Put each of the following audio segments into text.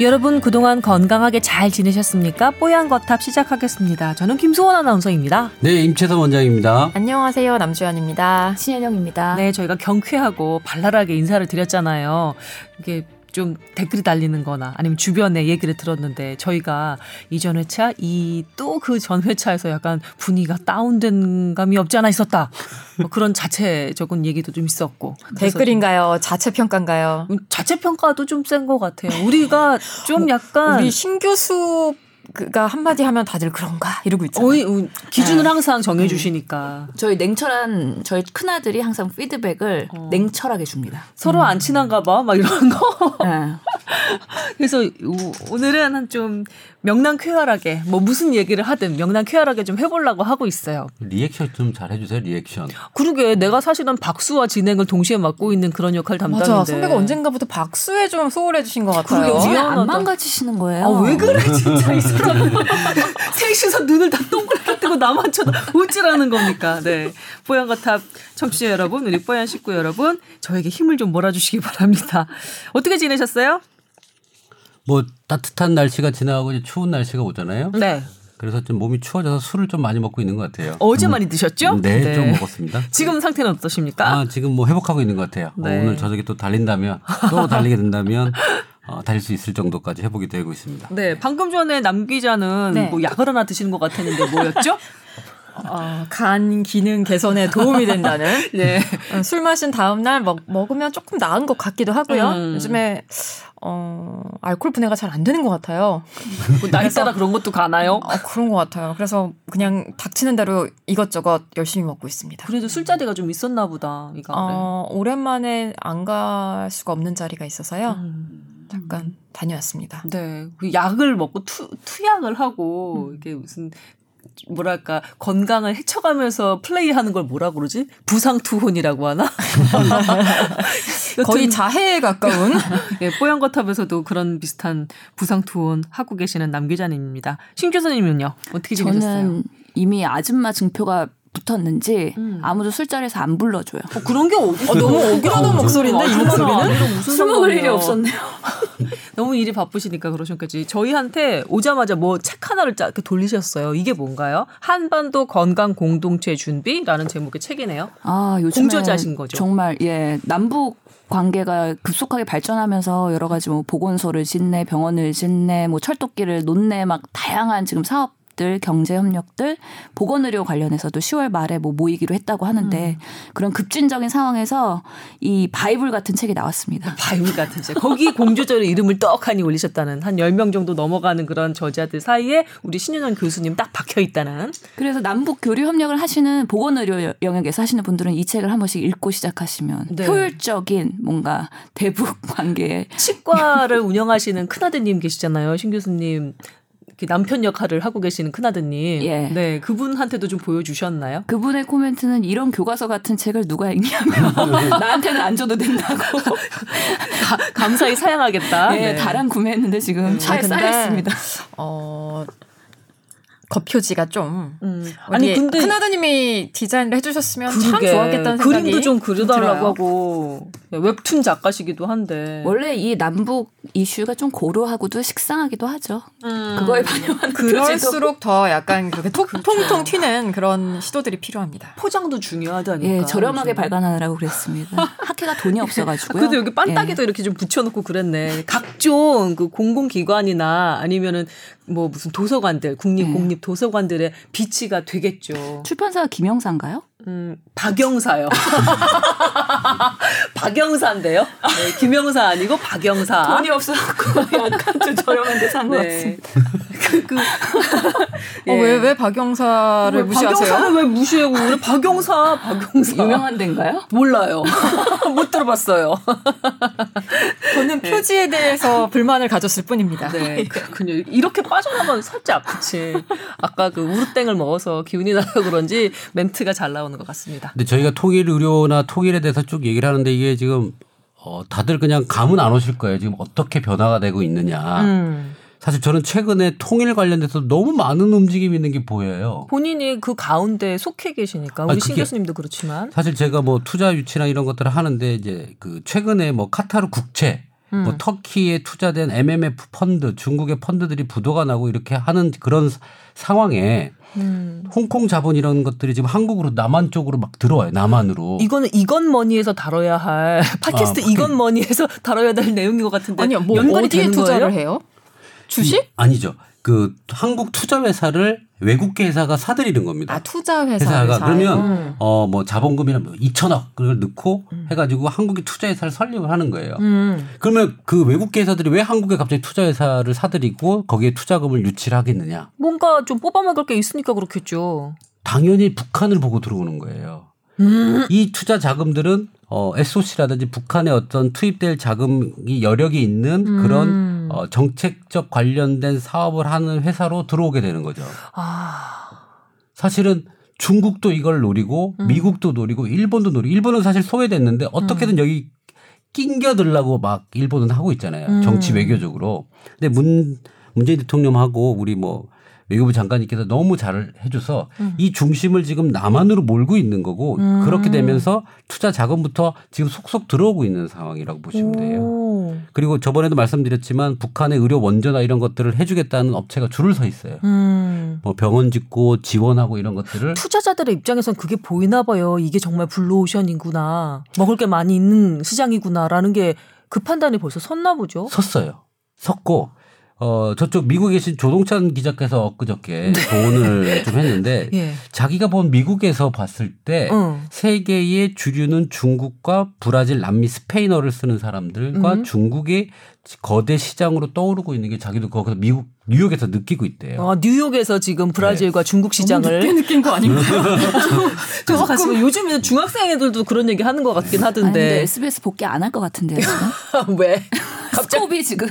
여러분 그동안 건강하게 잘 지내셨습니까? 뽀얀 거탑 시작하겠습니다. 저는 김소원 아나운서입니다. 네, 임채선 원장입니다. 안녕하세요. 남주현입니다. 신현영입니다. 네, 저희가 경쾌하고 발랄하게 인사를 드렸잖아요. 이게 좀 댓글이 달리는 거나 아니면 주변에 얘기를 들었는데 저희가 이전 회차 이 또 그 전 회차에서 약간 분위기가 다운된 감이 없지 않아 있었다. 뭐 그런 자체적인 얘기도 좀 있었고. 댓글인가요? 자체 평가인가요? 음, 자체 평가도 좀 센 것 같아요. 우리가 좀 약간 우리 신 교수 가 한마디 하면 다들 그런가 이러고 있잖아요. 어이, 음, 기준을 항상 정해주시니까 저희 냉철한 저희 큰 아들이 항상 피드백을 어. 냉철하게 줍니다. 서로 안 친한가 봐, 막 이런 거. 네. 그래서 오- 오늘은 한좀 명랑쾌활하게 뭐 무슨 얘기를 하든 명랑쾌활하게 좀 해보려고 하고 있어요. 리액션 좀 잘 해주세요, 리액션. 그러게 내가 사실은 박수와 진행을 동시에 맡고 있는 그런 역할 담당인데. 맞아. 선배가 언젠가부터 박수에 좀 소홀해 주신 것 같아요. 그러게. 안 망가지시는 거예요? 아, 왜 그래, 진짜 이 사람은. 셋이서 눈을 다 동그랗게 뜨고 나만 쳐다 어찌라는 겁니까? 네. 뽀얀거탑 청취자 여러분, 우리 뽀얀 식구 여러분, 저에게 힘을 좀 몰아주시기 바랍니다. 어떻게 지내셨어요? 뭐 따뜻한 날씨가 지나가고 이제 추운 날씨가 오잖아요. 네. 그래서 좀 몸이 추워져서 술을 좀 많이 먹고 있는 것 같아요. 어제 많이 드셨죠? 네, 좀 먹었습니다. 지금 상태는 어떠십니까? 아, 지금 뭐 회복하고 있는 것 같아요. 어, 네. 오늘 저녁에 또 달린다면 또 달리게 된다면 어, 달릴 수 있을 정도까지 회복이 되고 있습니다. 네, 방금 전에 남 기자는 네. 뭐 약을 하나 드시는 것 같았는데 뭐였죠? 어, 간 기능 개선에 도움이 된다는. 네. 어, 술 마신 다음 날 먹, 먹으면 조금 나은 것 같기도 하고요. 음. 요즘에 어, 알코올 분해가 잘 안 되는 것 같아요. 뭐 나이 따라 그런 것도 가나요? 어, 그런 것 같아요. 그래서 그냥 닥치는 대로 이것저것 열심히 먹고 있습니다. 그래도 술자리가 좀 있었나 보다. 이가 어, 오랜만에 안 갈 수가 없는 자리가 있어서요. 음. 잠깐 다녀왔습니다. 네, 그 약을 먹고 투, 투약을 하고 이게 무슨 뭐랄까 건강을 해쳐가면서 플레이하는 걸 뭐라 그러지? 부상 투혼이라고 하나? 거의 자해에 가까운 예, 뽀얀거탑에서도 그런 비슷한 부상 투혼 하고 계시는 남 기자님입니다. 신 교수님은요 어떻게 지내셨어요? 저는 이미 아줌마 증표가 붙었는지 음. 아무도 술자리에서 안 불러줘요. 어, 그런 게 어디? 어, 너무 억울하던 목소리인데 이 목소리는 먹을 일이? 없었네요. 너무 일이 바쁘시니까 그러셨겠지. 저희한테 오자마자 뭐 책 하나를 짜 이렇게 돌리셨어요. 이게 뭔가요? 한반도 건강 공동체 준비라는 제목의 책이네요. 아, 요즘에 공저자신 거죠? 정말 예 남북 관계가 급속하게 발전하면서 여러 가지 뭐 보건소를 짓네, 병원을 짓네, 뭐 철도길을 놓네, 막 다양한 지금 사업. 들 경제 협력들 보건 의료 관련해서도 10월 말에 뭐 모이기로 했다고 하는데 음. 그런 급진적인 상황에서 이 바이블 같은 책이 나왔습니다. 바이블 같은 책. 거기 공주절의 이름을 떡하니 올리셨다는 한 10명 정도 넘어가는 그런 저자들 사이에 우리 신윤원 교수님 딱 박혀 있다는. 그래서 남북 교류 협력을 하시는 보건 의료 영역에서 하시는 분들은 이 책을 한 번씩 읽고 시작하시면 네. 효율적인 뭔가 대북 관계에 치과를 운영하시는 큰아드님 계시잖아요. 신 교수님. 이렇게 남편 역할을 하고 계시는 큰아드님. 예. 네. 그분한테도 좀 보여주셨나요? 그분의 코멘트는 이런 교과서 같은 책을 누가 읽냐며 나한테는 안 줘도 된다고 가- 감사히 사양하겠다. 예, 네. 다량 구매했는데 지금 차에 근데 쌓여 있습니다. 어, 겉표지가 좀 음. 아니 근데 큰아드님이 디자인을 해주셨으면 참 그러게. 좋았겠다는 생각이 그림도 좀 그려달라고. 하고 웹툰 작가시기도 한데 원래 이 남북 이슈가 좀 고루하고도 식상하기도 하죠. 음. 그거에 반영한 그럴수록 더 약간 그렇게 톡, 통통 튀는 그런 시도들이 필요합니다. 포장도 중요하다니까. 예, 저렴하게. 발간하느라고 그랬습니다. 학회가 돈이 없어가지고요. 그래도 여기 빤딱이도 예. 이렇게 좀 붙여놓고 그랬네. 각종 그 공공기관이나 아니면은 뭐 무슨 도서관들, 국립, 네. 공립 도서관들의 비치가 되겠죠. 출판사가 김영사인가요? 음, 박영사요. 박영사인데요. 네, 김영사 아니고 박영사. 돈이 없어갖고 약간 좀 저렴한 데 산것 네. 같습니다. 그, 그, 어, 왜, 왜 박영사를 무시하세요? 박영사를 왜 무시하고 그래? 박영사, 박영사. 유명한 데인가요? 몰라요. 못 들어봤어요. 저는 표지에 대해서 불만을 가졌을 뿐입니다. 네, 그렇군요. 이렇게 빠져나가면 살짝 그치. 아까 그 우르땡을 먹어서 기운이 나서 그런지 멘트가 잘 나오는 것 같습니다. 근데 저희가 통일 의료나 통일에 대해서 쭉 얘기를 하는데 이게 지금 어, 다들 그냥 감은 안 오실 거예요. 지금 어떻게 변화가 되고 있느냐. 음. 사실 저는 최근에 통일 관련돼서 너무 많은 움직임이 있는 게 보여요. 본인이 그 가운데 속해 계시니까 우리 아니, 신 교수님도 그렇지만 사실 제가 뭐 투자 유치나 이런 것들을 하는데 이제 그 최근에 뭐 카타르 국채 뭐 터키에 투자된 MMF 펀드, 중국의 펀드들이 부도가 나고 이렇게 하는 그런 사- 상황에 음. 홍콩 자본 이런 것들이 지금 한국으로 남한 쪽으로 막 들어와요. 남한으로. 이거는 이건 머니에서 다뤄야 할 팟캐스트 아, 이건 머니에서 다뤄야 될 내용인 것 같은데 아니요, 뭐 연관이 어디에 투자를 거예요? 해요? 주식? 이- 아니죠. 그 한국 투자 회사를 외국계 회사가 사들이는 겁니다. 아 투자 회사가 사요? 그러면 어뭐 자본금이나 뭐 2천억을 넣고 해가지고 한국의 투자 회사를 설립을 하는 거예요. 음. 그러면 그 외국계 회사들이 왜 한국에 갑자기 투자 회사를 사들이고 거기에 투자금을 유치를 하겠느냐? 뭔가 좀 뽑아먹을 게 있으니까 그렇겠죠. 당연히 북한을 보고 들어오는 거예요. 음. 이 투자 자금들은 어, SOC라든지 북한의 어떤 투입될 자금이 여력이 있는 음. 그런 어, 정책적 관련된 사업을 하는 회사로 들어오게 되는 거죠. 아. 사실은 중국도 이걸 노리고 음. 미국도 노리고 일본도 노리고 일본은 사실 소외됐는데 음. 어떻게든 여기 낑겨들라고 막 일본은 하고 있잖아요. 음. 정치 외교적으로. 근데 문 문재인 대통령하고 우리 뭐 외교부 장관님께서 너무 잘 해줘서 이 중심을 지금 남한으로 몰고 있는 거고 음. 그렇게 되면서 투자 자금부터 지금 속속 들어오고 있는 상황이라고 보시면 돼요. 오. 그리고 저번에도 말씀드렸지만 북한의 의료 원조나 이런 것들을 해주겠다는 업체가 줄을 서 있어요. 음. 뭐 병원 짓고 지원하고 이런 것들을 투자자들의 입장에선 그게 보이나 봐요. 이게 정말 블루오션이구나. 먹을 게 많이 있는 시장이구나라는 게 그 판단이 벌써 섰나 보죠. 섰어요. 섰고 어 저쪽 미국에 계신 조동찬 기자께서 엊그저께 조언을 좀 했는데 예. 자기가 본 미국에서 봤을 때 응. 세계의 주류는 중국과 브라질, 남미, 스페인어를 쓰는 사람들과 음. 중국의 거대 시장으로 떠오르고 있는 게 자기도 거기서 미국 뉴욕에서 느끼고 있대요. 어, 뉴욕에서 지금 브라질과 중국 너무 늦게 시장을 느낀 거 아닌가? 그래서 가지고 요즘에 중학생 애들도 그런 얘기 하는 것 같긴 아니, 근데 하던데 SBS 복귀 안 할 것 같은데요. 지금? 왜? 스코업이 지금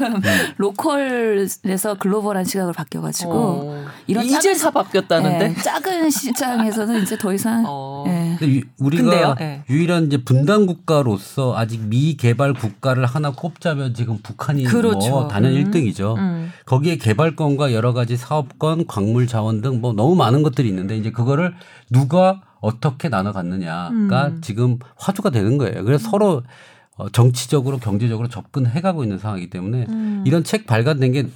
로컬에서 글로벌한 시각으로 바뀌어가지고 어. 이런 이제 작은- 사 바뀌었다는데. 예, 작은 시장에서는 이제 더 이상 어. 예. 근데 유- 우리가 근데요? 예. 유일한 이제 분단 국가로서 아직 미개발 국가를 하나 꼽자면 지금 북한이 그렇죠. 뭐 단연 음. 1등이죠. 음. 거기에 개발 권과 여러 가지 사업권, 광물 자원 등 뭐 너무 많은 것들이 있는데 이제 그거를 누가 어떻게 나눠 갔느냐가 음. 지금 화두가 되는 거예요. 그래서 서로 어, 정치적으로 경제적으로 접근해 가고 있는 상황이기 때문에 음. 이런 책 발간된 게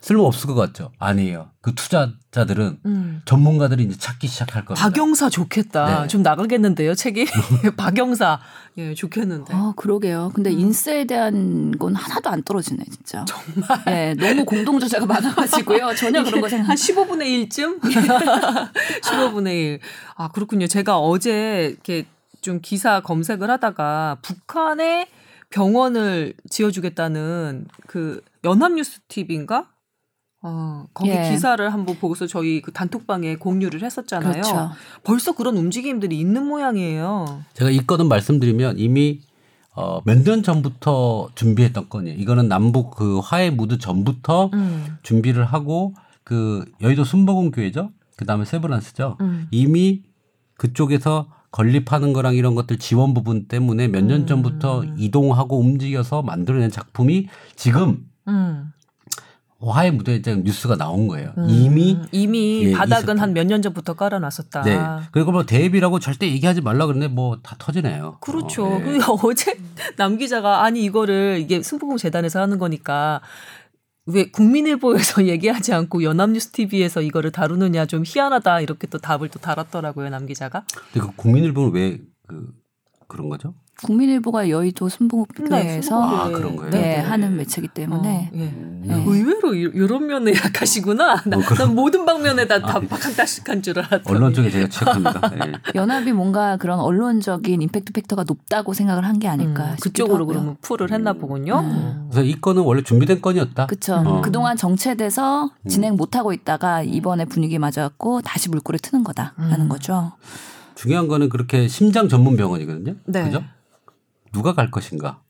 쓸모 없을 것 같죠. 아니에요. 그 투자자들은 음. 전문가들이 이제 찾기 시작할 겁니다. 박영사 좋겠다. 네. 좀 나가겠는데요, 책이. 박영사. 예, 좋겠는데. 어, 그러게요. 근데 음. 인세에 대한 건 하나도 안 떨어지네, 진짜. 정말. 예, 너무 공동주자가 많아가지고요. 전혀 그런 거 생각 한 15분의 1쯤? 15분의 1. 아, 그렇군요. 제가 어제 이렇게 좀 기사 검색을 하다가 북한에 병원을 지어주겠다는 그 연합뉴스 TV인가? 어, 거기 예. 기사를 한번 보고서 저희 그 단톡방에 공유를 했었잖아요. 그렇죠. 벌써 그런 움직임들이 있는 모양이에요. 제가 이 건은 말씀드리면 이미 어, 몇 년 전부터 준비했던 건이에요. 이거는 남북 그 화해 무드 전부터 음. 준비를 하고 그 여의도 순복음 교회죠. 그 다음에 세브란스죠. 음. 이미 그쪽에서 건립하는 거랑 이런 것들 지원 부분 때문에 몇년 음. 전부터 이동하고 움직여서 만들어낸 작품이 지금 음. 화해 무대에 대한 뉴스가 나온 거예요. 이미 음, 이미 예, 바닥은. 한 몇 년 전부터 깔아놨었다. 네. 그리고 뭐 대비라고 절대 얘기하지 말라 그러는데 뭐 다 터지네요. 그렇죠. 어, 예. 그리고 어제 남 기자가 아니 이거를 이게 승부공 재단에서 하는 거니까 왜 국민일보에서 얘기하지 않고 연합뉴스 TV에서 이거를 다루느냐 좀 희한하다 이렇게 또 답을 또 달았더라고요 남 기자가. 근데 그 국민일보는 왜 그 그런 거죠? 국민일보가 여의도 네, 순복음교회에서 순복음교회. 아, 그런 거예요? 네, 네. 하는 매체이기 때문에 어, 예. 네. 의외로 이- 이런 면에 약하시구나. 나, 어, 그럼- 난 모든 방면에 다, 다 아, 박한다식한 줄 알았더니. 언론 쪽에 제가 취약합니다. 예. 연합이 뭔가 그런 언론적인 임팩트 팩터가 높다고 생각을 한 게 아닐까 음, 그쪽으로 하고요. 그러면 풀을 했나 보군요. 음. 그래서 이 건은 원래 준비된 건이었다. 그렇죠. 어. 그동안 정체돼서 진행 못 하고 있다가 이번에 분위기 맞아갖고 다시 물꼬를 트는 거다라는 음. 거죠. 중요한 거는 그렇게 심장 전문 병원이거든요. 네. 그죠? 누가 갈 것인가?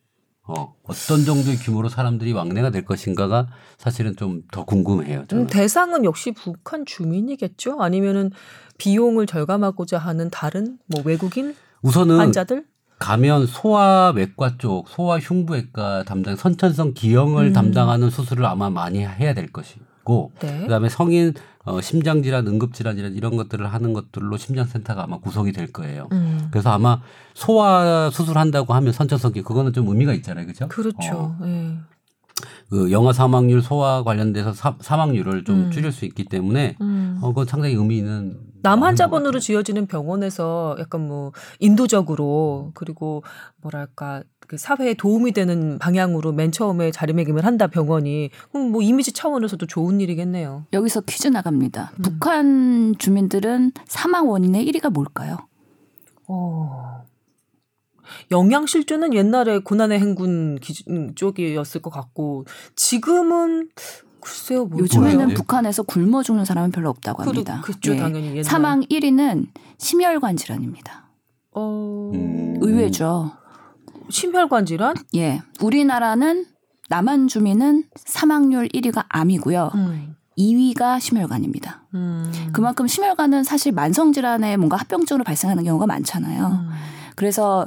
어, 어떤 정도의 규모로 사람들이 왕래가 될 것인가가 사실은 좀 더 궁금해요. 저는. 음, 대상은 역시 북한 주민이겠죠? 아니면은 비용을 절감하고자 하는 다른 뭐 외국인 우선은 환자들? 가면 소아외과 쪽, 소아흉부외과 담당 선천성 기형을 음. 담당하는 수술을 아마 많이 해야 될 것이고 네. 그다음에 성인 어, 심장질환, 응급질환이란 이런 것들을 하는 것들로 심장센터가 아마 구성이 될 거예요. 음. 그래서 아마 소아 수술한다고 하면 선천성기 그거는 좀 의미가 있잖아요, 그죠? 그렇죠. 어, 예. 그 영아 사망률 소아 관련돼서 사, 사망률을 좀 음. 줄일 수 있기 때문에 음. 어, 그건 상당히 의미 있는 남 같아요. 지어지는 병원에서 약간 뭐 인도적으로 그리고 뭐랄까 그 사회에 도움이 되는 방향으로 맨 처음에 자리매김을 한다 병원이 그럼 뭐 이미지 차원에서도 좋은 일이겠네요. 여기서 퀴즈 나갑니다. 음. 북한 주민들은 사망 원인의 1위가 뭘까요? 어. 영양실조는 옛날에 고난의 행군 기준 쪽이었을 것 같고 지금은 글쎄요 뭐 요즘에는 모르겠네요. 북한에서 굶어 죽는 사람은 별로 없다고 합니다. 그죠 예. 당연히 옛날. 사망 1위는 심혈관 질환입니다. 어... 음. 의외죠. 심혈관 질환? 예. 우리나라는 남한 주민은 사망률 1위가 암이고요. 음. 2위가 심혈관입니다. 음. 그만큼 심혈관은 사실 만성 질환에 뭔가 합병증으로 발생하는 경우가 많잖아요. 음. 그래서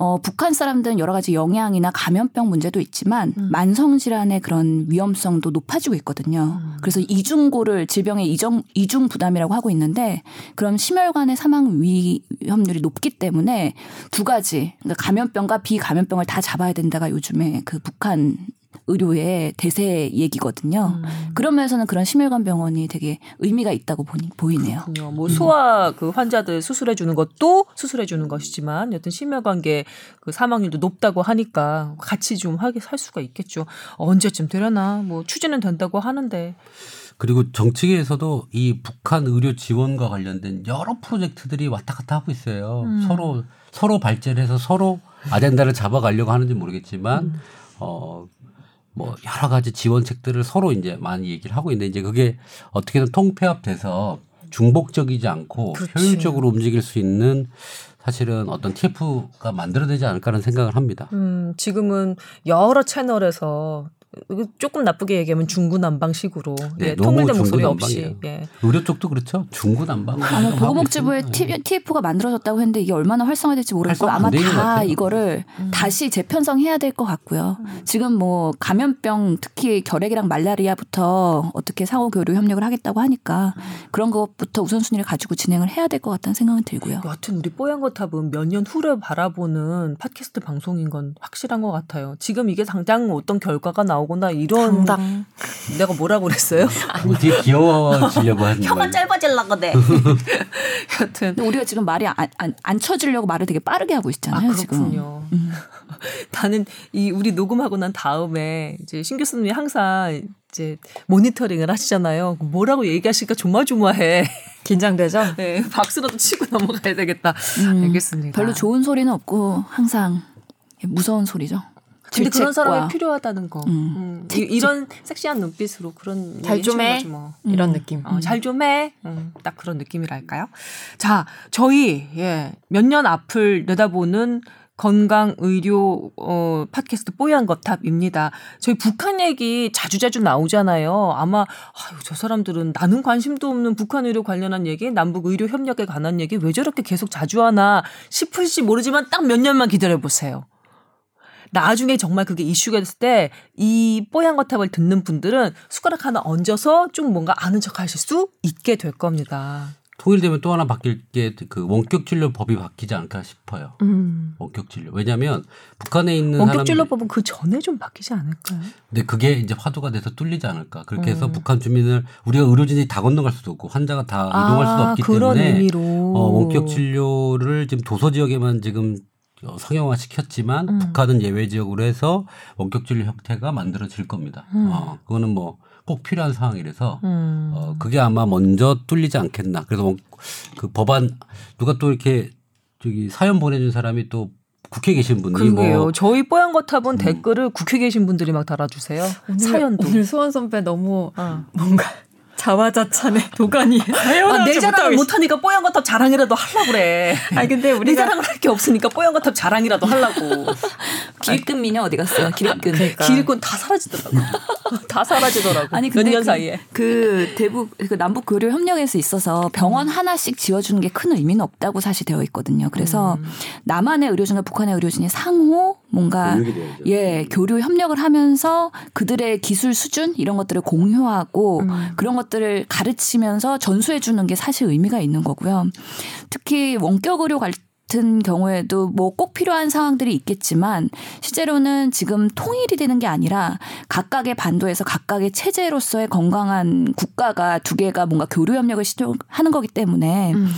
어, 북한 사람들은 여러 가지 영양이나 감염병 문제도 있지만 음. 만성 질환의 그런 위험성도 높아지고 있거든요. 음. 그래서 이중고를 질병의 이중, 이중 부담이라고 하고 있는데 그럼 심혈관의 사망 위험률이 높기 때문에 두 가지 그러니까 감염병과 비감염병을 다 잡아야 된다가 요즘에 그 북한 의료의 대세 얘기거든요. 음. 그런 면에서는 그런 심혈관 병원이 되게 의미가 있다고 보니, 보이네요. 그렇군요. 뭐 소아 그 환자들 수술해 주는 것도 수술해 주는 것이지만 여튼 심혈관계 그 사망률도 높다고 하니까 같이 좀 하게 할 수가 있겠죠. 언제쯤 되려나 뭐 추진은 된다고 하는데 그리고 정치계에서도 이 북한 의료 지원과 관련된 여러 프로젝트들이 왔다 갔다 하고 있어요. 음. 서로 서로 발제해서 서로 아젠다를 잡아가려고 하는지 모르겠지만 음. 어. 뭐 여러 가지 지원책들을 서로 이제 많이 얘기를 하고 있는데 이제 그게 어떻게든 통폐합돼서 중복적이지 않고 그렇지. 효율적으로 움직일 수 있는 사실은 어떤 TF가 만들어내지 않을까라는 생각을 합니다. 음, 지금은 여러 채널에서 조금 나쁘게 얘기하면 중구난방식으로 네, 예, 통일된 목소리 없이. 예. 의료 쪽도 그렇죠. 중구난방. 아마 보건복지부에 TF가 만들어졌다고 했는데 이게 얼마나 활성화될지 모르겠고 아마 다. 이거를 음. 다시 재편성해야 될 것 같고요. 지금 뭐 감염병 특히 결핵이랑 말라리아부터 어떻게 상호 교류 협력을 하겠다고 하니까 그런 것부터 우선순위를 가지고 진행을 해야 될 것 같다는 생각은 들고요. 여하튼 우리 뽀얀 거탑은 몇 년 후를 바라보는 팟캐스트 방송인 건 확실한 것 같아요. 지금 이게 당장 어떤 결과가 나오 거나 이런 당당. 내가 뭐라고 그랬어요? 뭐 되게 귀여워지려고 하는 말. 짧아질라고 돼. 여튼 우리가 지금 말이 안, 안, 안 쳐지려고 말을 되게 빠르게 하고 아 있잖아요. 지금. 그렇군요. 나는 이 우리 녹음하고 난 다음에 이제 신 교수님이 항상 이제 모니터링을 하시잖아요. 뭐라고 얘기하시니까 조마조마해. 긴장되죠? 네, 박수라도 치고 넘어가야 되겠다. 음, 알겠습니다. 별로 좋은 소리는 없고 항상 무서운 소리죠. 근데 그런. 사람이 필요하다는 거. 음. 음, 이- 이런 섹시한 눈빛으로 그런 잘 얘기 좀 해주는 해. 뭐. 이런 느낌. 어, 잘좀 해. 음, 딱 그런 느낌이랄까요? 자, 저희 예, 몇 년 앞을 내다보는 건강 의료 어 팟캐스트 뽀얀 거탑입니다. 저희 북한 얘기 자주자주 나오잖아요. 아마 아유 저 사람들은 나는 관심도 없는 북한 의료 관련한 얘기, 남북 의료 협력에 관한 얘기 왜 저렇게 계속 자주 하나 싶을지 모르지만 딱 몇 년만 기다려 보세요. 나중에 정말 그게 이슈가 됐을 때 이 뽀얀 거탑을 듣는 분들은 숟가락 하나 얹어서 좀 뭔가 아는 척 하실 수 있게 될 겁니다. 통일되면 또 하나 바뀔 게 그 원격 진료법이 바뀌지 않을까 싶어요. 음. 원격 진료. 왜냐하면 북한에 있는 원격 진료법은 그 전에 좀 바뀌지 않을까요? 근데 그게 이제 화두가 돼서 뚫리지 않을까. 그렇게 해서 음. 북한 주민을 우리가 의료진이 다 건너갈 수도 없고 환자가 다 이동할 수도 없기 아, 그런 때문에 의미로 어, 원격 진료를 지금 도서 지역에만 지금 어, 상용화 시켰지만 음. 북한은 예외 지역으로 해서 원격 진료 형태가 만들어질 겁니다. 음. 어, 그거는 뭐 꼭 필요한 상황이라서 음. 어, 그게 아마 먼저 뚫리지 않겠나. 그래서 원- 그 법안 누가 또 이렇게 저기 사연 보내준 사람이 또 국회에 계신 분이 그러게요. 뭐 저희 뽀얀 거탑은 음. 댓글을 국회 계신 분들이 막 달아주세요. 오늘, 사연도. 오늘 소원 선배 너무 어. 뭔가 자화자찬의 도가니 아, 내 자랑을 못하니까 뽀얀 거탑 자랑이라도 하려고 그래. 아니 근데 우리 자랑을 할 게 없으니까 뽀얀 거탑 자랑이라도 하려고. 길끈 미녀 어디 갔어요? 길끈. 그러니까. 길건 다 사라지더라고. 다 사라지더라고. 아니 몇 근데 년 그, 사이에. 그 대북 그 남북 교류 협력에서 있어서 병원 하나씩 지어주는 게 큰 의미는 없다고 사실 되어 있거든요. 그래서 음. 남한의 의료진과 북한의 의료진이 상호 뭔가. 예 교류 협력을 하면서 그들의 기술 수준 이런 것들을 공유하고 음. 그런 것들을 가르치면서 전수해 주는 게 사실 의미가 있는 거고요. 특히 원격 의료 같은 경우에도 뭐 꼭 필요한 상황들이 있겠지만 실제로는 지금 통일이 되는 게 아니라 각각의 반도에서 각각의 체제로서의 건강한 국가가 두 개가 뭔가 교류 협력을 시도하는 거기 때문에 음.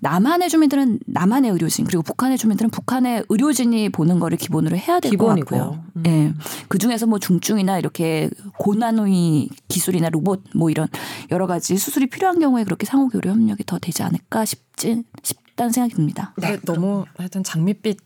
남한의 주민들은 남한의 의료진 그리고 북한의 주민들은 북한의 의료진이 보는 거를 기본으로 해야 될 것. 같고요. 음. 예. 그 중에서 뭐 중증이나 이렇게 고난의 기술이나 로봇 뭐 이런 여러 가지 수술이 필요한 경우에 그렇게 상호 교류 협력이 더 되지 않을까 싶지 싶 다는 생각이 듭니다. 네, 너무 하여튼 장밋빛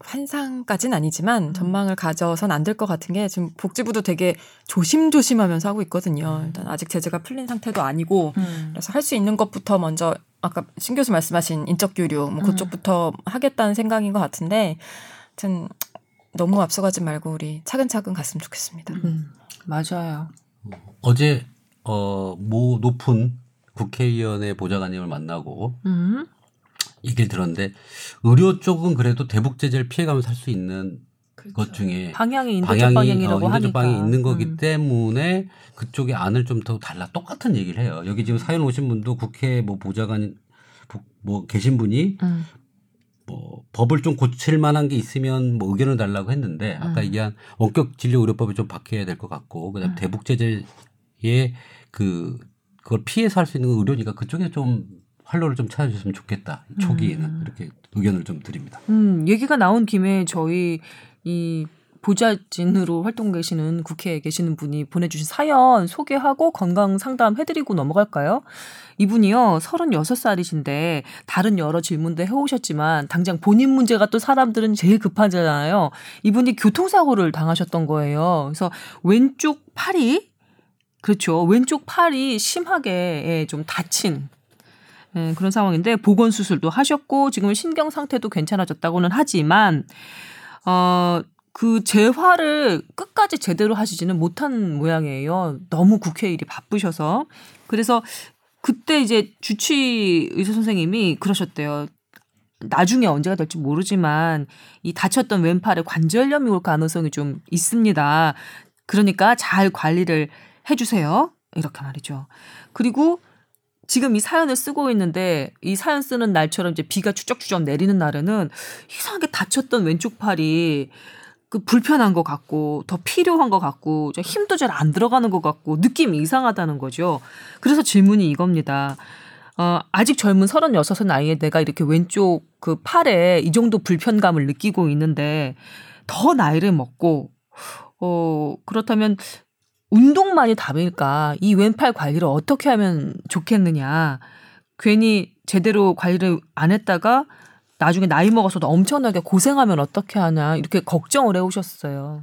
환상까지는 아니지만 전망을 가져선 안 될 것 같은 게 지금 복지부도 되게 조심조심하면서 하고 있거든요. 일단 아직 제재가 풀린 상태도 아니고 음. 그래서 할 수 있는 것부터 먼저 아까 신 교수 말씀하신 인적 교류 뭐 그쪽부터 하겠다는 생각인 것 같은데 하여튼 너무 앞서가지 말고 우리 차근차근 갔으면 좋겠습니다. 음, 맞아요. 어제 어모 높은 국회의원의 보좌관님을 만나고 음. 얘기를 들었는데 의료 쪽은 그래도 대북 제재를 피해가면서 할 수 있는 것 중에 방향이 인도적 방향이 방향이 라고 어, 인도적. 방향이 있는 거기 음. 때문에 그쪽의 안을 좀 더 달라 똑같은 얘기를 해요. 여기 지금 사연 오신 분도 국회 뭐 보좌관 부- 뭐 계신 분이 음. 뭐 법을 좀 고칠 만한 게 있으면 뭐 의견을 달라고 했는데 아까 음. 얘기한 원격 진료 의료법이 좀 바뀌어야 될 것 같고 그다음 음. 에 대북 제재에 그 그걸 피해서 할 수 있는 건 의료니까 그쪽에 좀 활로를 좀 찾아주셨으면 좋겠다 초기에는 음. 이렇게 의견을 좀 드립니다. 음, 얘기가 나온 김에 저희 이 보좌진으로 활동 계시는 국회에 계시는 분이 보내주신 사연 소개하고 건강 상담 해드리고 넘어갈까요? 이분이요, 36살이신데, 다른 여러 질문도 해오셨지만, 당장 본인 문제가 또 사람들은 제일 급하잖아요. 이분이 교통사고를 당하셨던 거예요. 그래서 왼쪽 팔이, 그렇죠. 왼쪽 팔이 심하게 예, 좀 다친 예, 그런 상황인데 보건 수술도 하셨고 지금은 신경 상태도 괜찮아졌다고는 하지만 어. 그 재활을 끝까지 제대로 하시지는 못한 모양이에요. 너무 국회 일이 바쁘셔서. 그래서 그때 이제 주치 의사 선생님이 그러셨대요. 나중에 언제가 될지 모르지만 이 다쳤던 왼팔에 관절염이 올 가능성이 좀 있습니다. 그러니까 잘 관리를 해주세요. 이렇게 말이죠. 그리고 지금 이 사연을 쓰고 있는데 이 사연 쓰는 날처럼 이제 비가 추적추적 내리는 날에는 이상하게 다쳤던 왼쪽 팔이 그 불편한 것 같고 더 필요한 것 같고 좀 힘도 잘 안 들어가는 것 같고 느낌이 이상하다는 거죠. 그래서 질문이 이겁니다. 어, 아직 젊은 36의 나이에 내가 이렇게 왼쪽 그 팔에 이 정도 불편감을 느끼고 있는데 더 나이를 먹고 어, 그렇다면 운동만이 답일까? 이 왼팔 관리를 어떻게 하면 좋겠느냐? 괜히 제대로 관리를 안 했다가 나중에 나이 먹어서도 엄청나게 고생하면 어떻게 하냐 이렇게 걱정을 해오셨어요.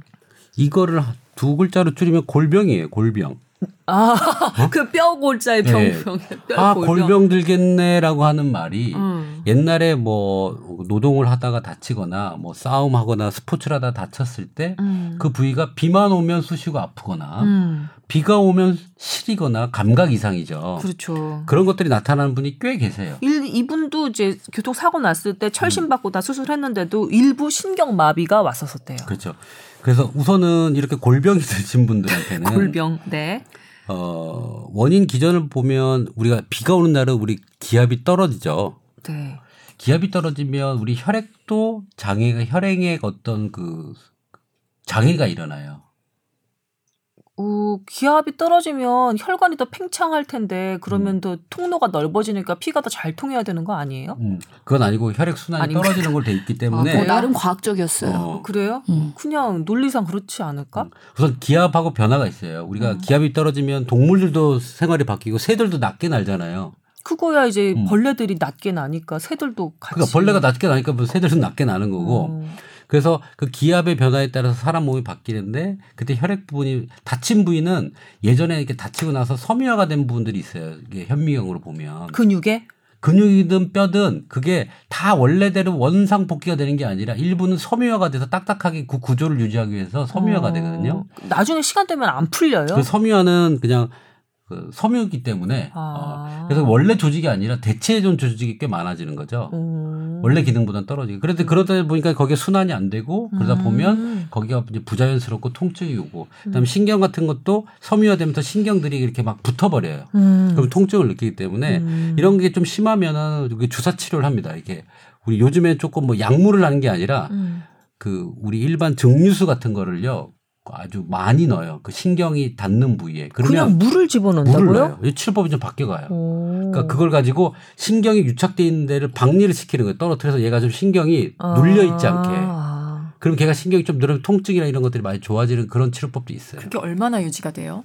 이거를 두 글자로 줄이면 골병이에요. 골병. 아, 그 뼈 골자의 네. 병병. 아 골병 들겠네라고 하는 말이 음. 옛날에 뭐 노동을 하다가 다치거나 뭐 싸움하거나 스포츠를 하다 다쳤을 때그 음. 부위가 비만 오면 쑤시고 아프거나 음. 비가 오면 시리거나 감각 이상이죠. 그렇죠. 그런 것들이 나타나는 분이 꽤 계세요. 일, 이분도 이제 교통 사고 났을 때 철심 받고 다 수술했는데도 일부 신경 마비가 왔었었대요. 그렇죠. 그래서 우선은 이렇게 골병이 드신 분들한테는 골병. 네. 어, 원인 기전을 보면 우리가 비가 오는 날은 우리 기압이 떨어지죠. 네. 기압이 떨어지면 우리 혈액도 장애가 혈행에 어떤 그 장애가 일어나요. 어, 기압이 떨어지면 혈관이 더 팽창할 텐데 그러면 음. 더 통로가 넓어지니까 피가 더 잘 통해야 되는 거 아니에요? 음, 그건 아니고 혈액 순환이 아닌가? 떨어지는 걸 돼 있기 때문에 아, 뭐 나름 과학적이었어요. 어, 그래요? 음. 그냥 논리상 그렇지 않을까? 우선 기압하고 변화가 있어요. 우리가 음. 기압이 떨어지면 동물들도 생활이 바뀌고 새들도 낮게 날잖아요. 그거야 이제 음. 벌레들이 낮게 나니까 새들도 같이. 그러니까 벌레가 낮게 나니까 뭐 새들은 낮게 나는 거고 음. 그래서 그 기압의 변화에 따라서 사람 몸이 바뀌는데 그때 혈액 부분이 다친 부위는 예전에 이렇게 다치고 나서 섬유화가 된 부분들이 있어요. 이게 현미경으로 보면 근육에 근육이든 뼈든 그게 다 원래대로 원상 복귀가 되는 게 아니라 일부는 섬유화가 돼서 딱딱하게 그 구조를 유지하기 위해서 섬유화가 어, 되거든요. 나중에 시간 되면 안 풀려요. 그 섬유화는 그냥 그 섬유기 때문에 아. 어, 그래서 원래 조직이 아니라 대체해준 조직이 꽤 많아지는 거죠. 음. 원래 기능보다는 떨어지고. 그런데 그러다 보니까 거기에 순환이 안 되고 그러다 음. 보면 거기가 이제 부자연스럽고 통증이 오고 그다음에 신경 같은 것도 섬유화되면서 신경들이 이렇게 막 붙어버려요. 음. 그럼 통증을 느끼기 때문에 음. 이런 게 좀 심하면은 주사 치료를 합니다. 이게 우리 요즘에 조금 뭐 약물을 하는 게 아니라 음. 그 우리 일반 증류수 같은 거를요 아주 많이 넣어요. 그 신경이 닿는 부위에 그냥 그러면 물을 집어넣는다고요? 물을 넣어요. 이 치료법이 좀 바뀌어가요. 오. 그러니까 그걸 가지고 신경이 유착돼 있는 데를 박리를 시키는 거예요. 떨어뜨려서 얘가 좀 신경이 아. 눌려 있지 않게. 아. 그럼 걔가 신경이 좀 늘으면 통증이나 이런 것들이 많이 좋아지는 그런 치료법도 있어요. 그게 얼마나 유지가 돼요?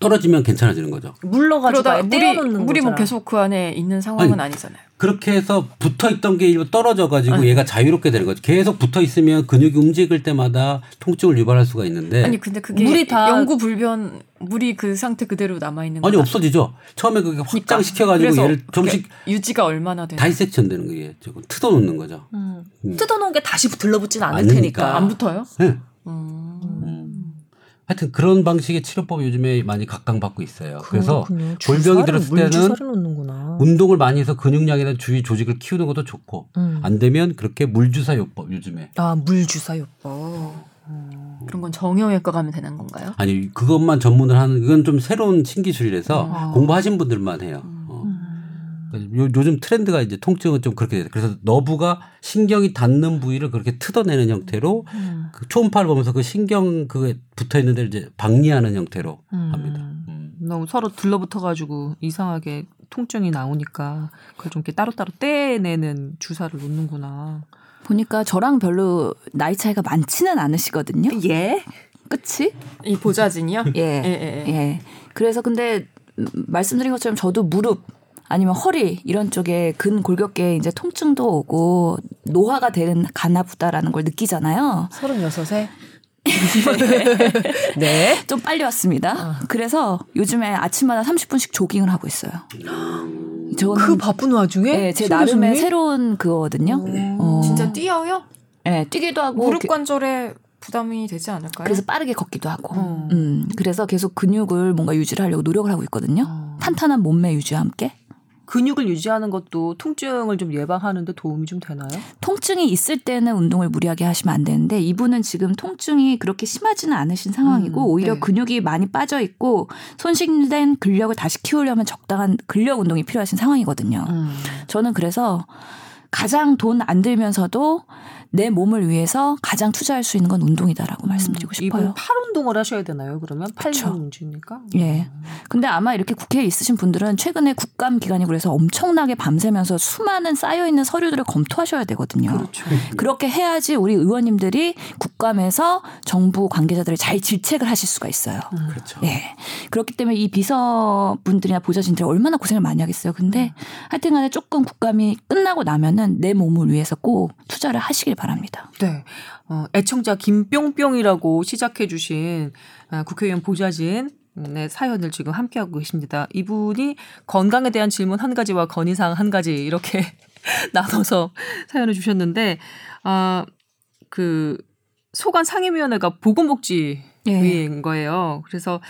떨어지면 괜찮아지는 거죠. 물 넣어가지고 그러다 물이 떼어놓는 물이 뭐 거잖아. 계속 그 안에 있는 상황은 아니, 아니, 잖아요 그렇게 해서 붙어 있던 게 일부 떨어져 가지고 아니. 얘가 자유롭게 되는 거죠. 계속 붙어 있으면 근육이 움직일 때마다 통증을 유발할 수가 있는데 아니 근데 그게 물이 다- 영구 불변 물이 그 상태 그대로 남아 있는 아니 거야. 없어지죠. 처음에 그게 확장시켜 가지고 그래서 얘를 좀씩 유지가 얼마나 되는 다이섹션 되는 거예요. 조금 뜯어 놓는 거죠. 음. 음. 뜯어 놓은 게 다시 들러붙진 않을 아니니까. 테니까. 안 붙어요? 네. 음. 하여튼 그런 방식의 치료법이 요즘에 많이 각광받고 있어요. 그래서. 골병이 들었을 물 때는. 운동을 많이 해서 근육량이나 주위 조직을 키우는 것도 좋고 음. 안 되면 그렇게 물주사 요법 요즘에 아, 물 주사 요법. 그런 건 정형외과 가면 되는 건가요? 아니 그것만 전문을 하는 그건 좀 새로운 신기술이라서 아. 공부하신 분들만 해요. 어. 요, 요즘 트렌드가 이제 통증은 좀 그렇게 돼요. 그래서 너부가 신경이 닿는 부위를 그렇게 뜯어내는 형태로 음. 그 초음파를 보면서 그 신경 그게 붙어 있는 데를 이제 박리하는 형태로 음. 합니다. 음. 너무 서로 들러붙어가지고 이상하게 통증이 나오니까 그걸 좀 이렇게 따로따로 떼내는 주사를 놓는구나. 보니까 저랑 별로 나이 차이가 많지는 않으시거든요. 예? 그치? 이 보자진이요? 예. 예, 예, 예. 예. 그래서 근데 음, 말씀드린 것처럼 저도 무릎 아니면 허리 이런 쪽에 근 골격계에 이제 통증도 오고 노화가 되는 가나 보다라는 걸 느끼잖아요. 36에? 네. 좀 빨리 왔습니다. 그래서 요즘에 아침마다 30분씩 조깅을 하고 있어요. 저는 그 바쁜 와중에? 예, 제신 나름의? 새로운 그거거든요. 어, 진짜 뛰어요? 예, 뛰기도 하고 무릎 게- 관절에 부담이 되지 않을까요? 그래서 빠르게 걷기도 하고. 어. 음, 그래서 계속 근육을 뭔가 유지를 하려고 노력을 하고 있거든요. 어. 탄탄한 몸매 유지와 함께. 근육을 유지하는 것도 통증을 좀 예방하는데 도움이 좀 되나요? 통증이 있을 때는 운동을 무리하게 하시면 안 되는데 이분은 지금 통증이 그렇게 심하지는 않으신 상황이고 음, 오히려 네. 근육이 많이 빠져 있고 손실된 근력을 다시 키우려면 적당한 근력 운동이 필요하신 상황이거든요. 음. 저는 그래서 가장 돈 안 들면서도 내 몸을 위해서 가장 투자할 수 있는 건 운동이다라고 말씀드리고 싶어요. 이분 팔 운동을 하셔야 되나요? 그러면 팔. 문제니까. 예. 근데 아마 이렇게 국회에 있으신 분들은 최근에 국감 기간이고 그래서 엄청나게 밤새면서 수많은 쌓여 있는 서류들을 검토하셔야 되거든요. 그렇죠. 그렇게 해야지 우리 의원님들이 국감에서 정부 관계자들을 잘 질책을 하실 수가 있어요. 그렇죠. 예. 그렇기 때문에 이 비서분들이나 보좌진들이 얼마나 고생을 많이 하겠어요. 근데 하여튼 간에 조금 국감이 끝나고 나면은 내 몸을 위해서 꼭 투자를 하시길 바랍니다. 네. 어, 애청자 김뿅뿅이라고 시작해 주신 아, 국회의원 보좌진 네, 사연을 지금 함께하고 계십니다. 이분이 건강에 대한 질문 한 가지와 건의사항 한 가지 이렇게 나눠서 사연을 주셨는데, 아, 그, 소관 상임위원회가 보건복지위인 거예요. 그래서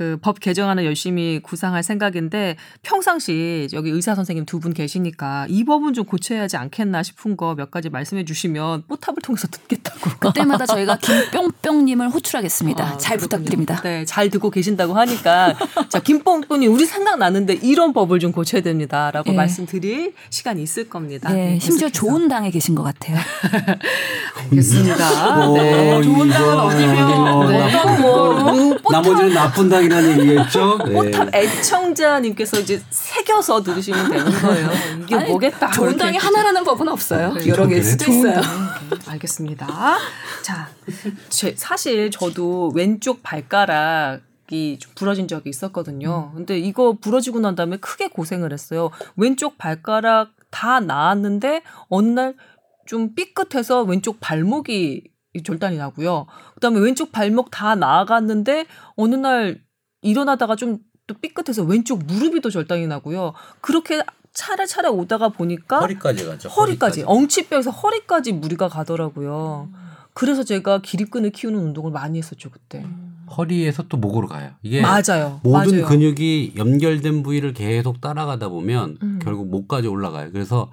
그 법 개정안을 열심히 구상할 생각인데 평상시 여기 의사 선생님 두 분 계시니까 이 법은 좀 고쳐야 하지 않겠나 싶은 거 몇 가지 말씀해 주시면 뽀탑을 통해서 듣겠다고. 그때마다 저희가 김뿅뿅님을 호출하겠습니다. 아, 잘 그렇군요. 부탁드립니다. 네, 잘 듣고 계신다고 하니까 자 김뽕뽕이 우리 생각나는데 이런 법을 좀 고쳐야 됩니다라고 예. 말씀드릴 시간이 있을 겁니다. 네, 심지어 계속해서. 좋은 당에 계신 것 같아요. 알겠습니다. 오, 네, 좋은 당은 어디면 네. 어떤 뭐 뽀탑 나머지는 나쁜 당이 라는 얘기겠죠. 네. 뽀탑 애청자님께서 이제 새겨서 들으시면 되는 거예요. 이게 아니, 뭐겠다. 좋은 이렇게. 당이 하나라는 법은 없어요. 네, 여러 개일? 수도 좋은 있어요. 당. 알겠습니다. 자, 제, 사실 저도 왼쪽 발가락이 좀 부러진 적이 있었거든요. 근데 이거 부러지고 난 다음에 크게 고생을 했어요. 왼쪽 발가락 다 나았는데 어느 날 좀 삐끗해서 왼쪽 발목이 절단이 나고요. 그다음에 왼쪽 발목 다 나아갔는데 어느 날 일어나다가 좀 또 삐끗해서 왼쪽 무릎이 또 절단이 나고요. 그렇게 차례차례 오다가 보니까 허리까지 가죠. 허리까지 엉치뼈에서 허리까지 무리가 가더라고요. 그래서 제가 기립근을 키우는 운동을 많이 했었죠 그때. 허리에서 또 목으로 가요. 이게 맞아요. 모든 맞아요. 근육이 연결된 부위를 계속 따라가다 보면 음. 결국 목까지 올라가요. 그래서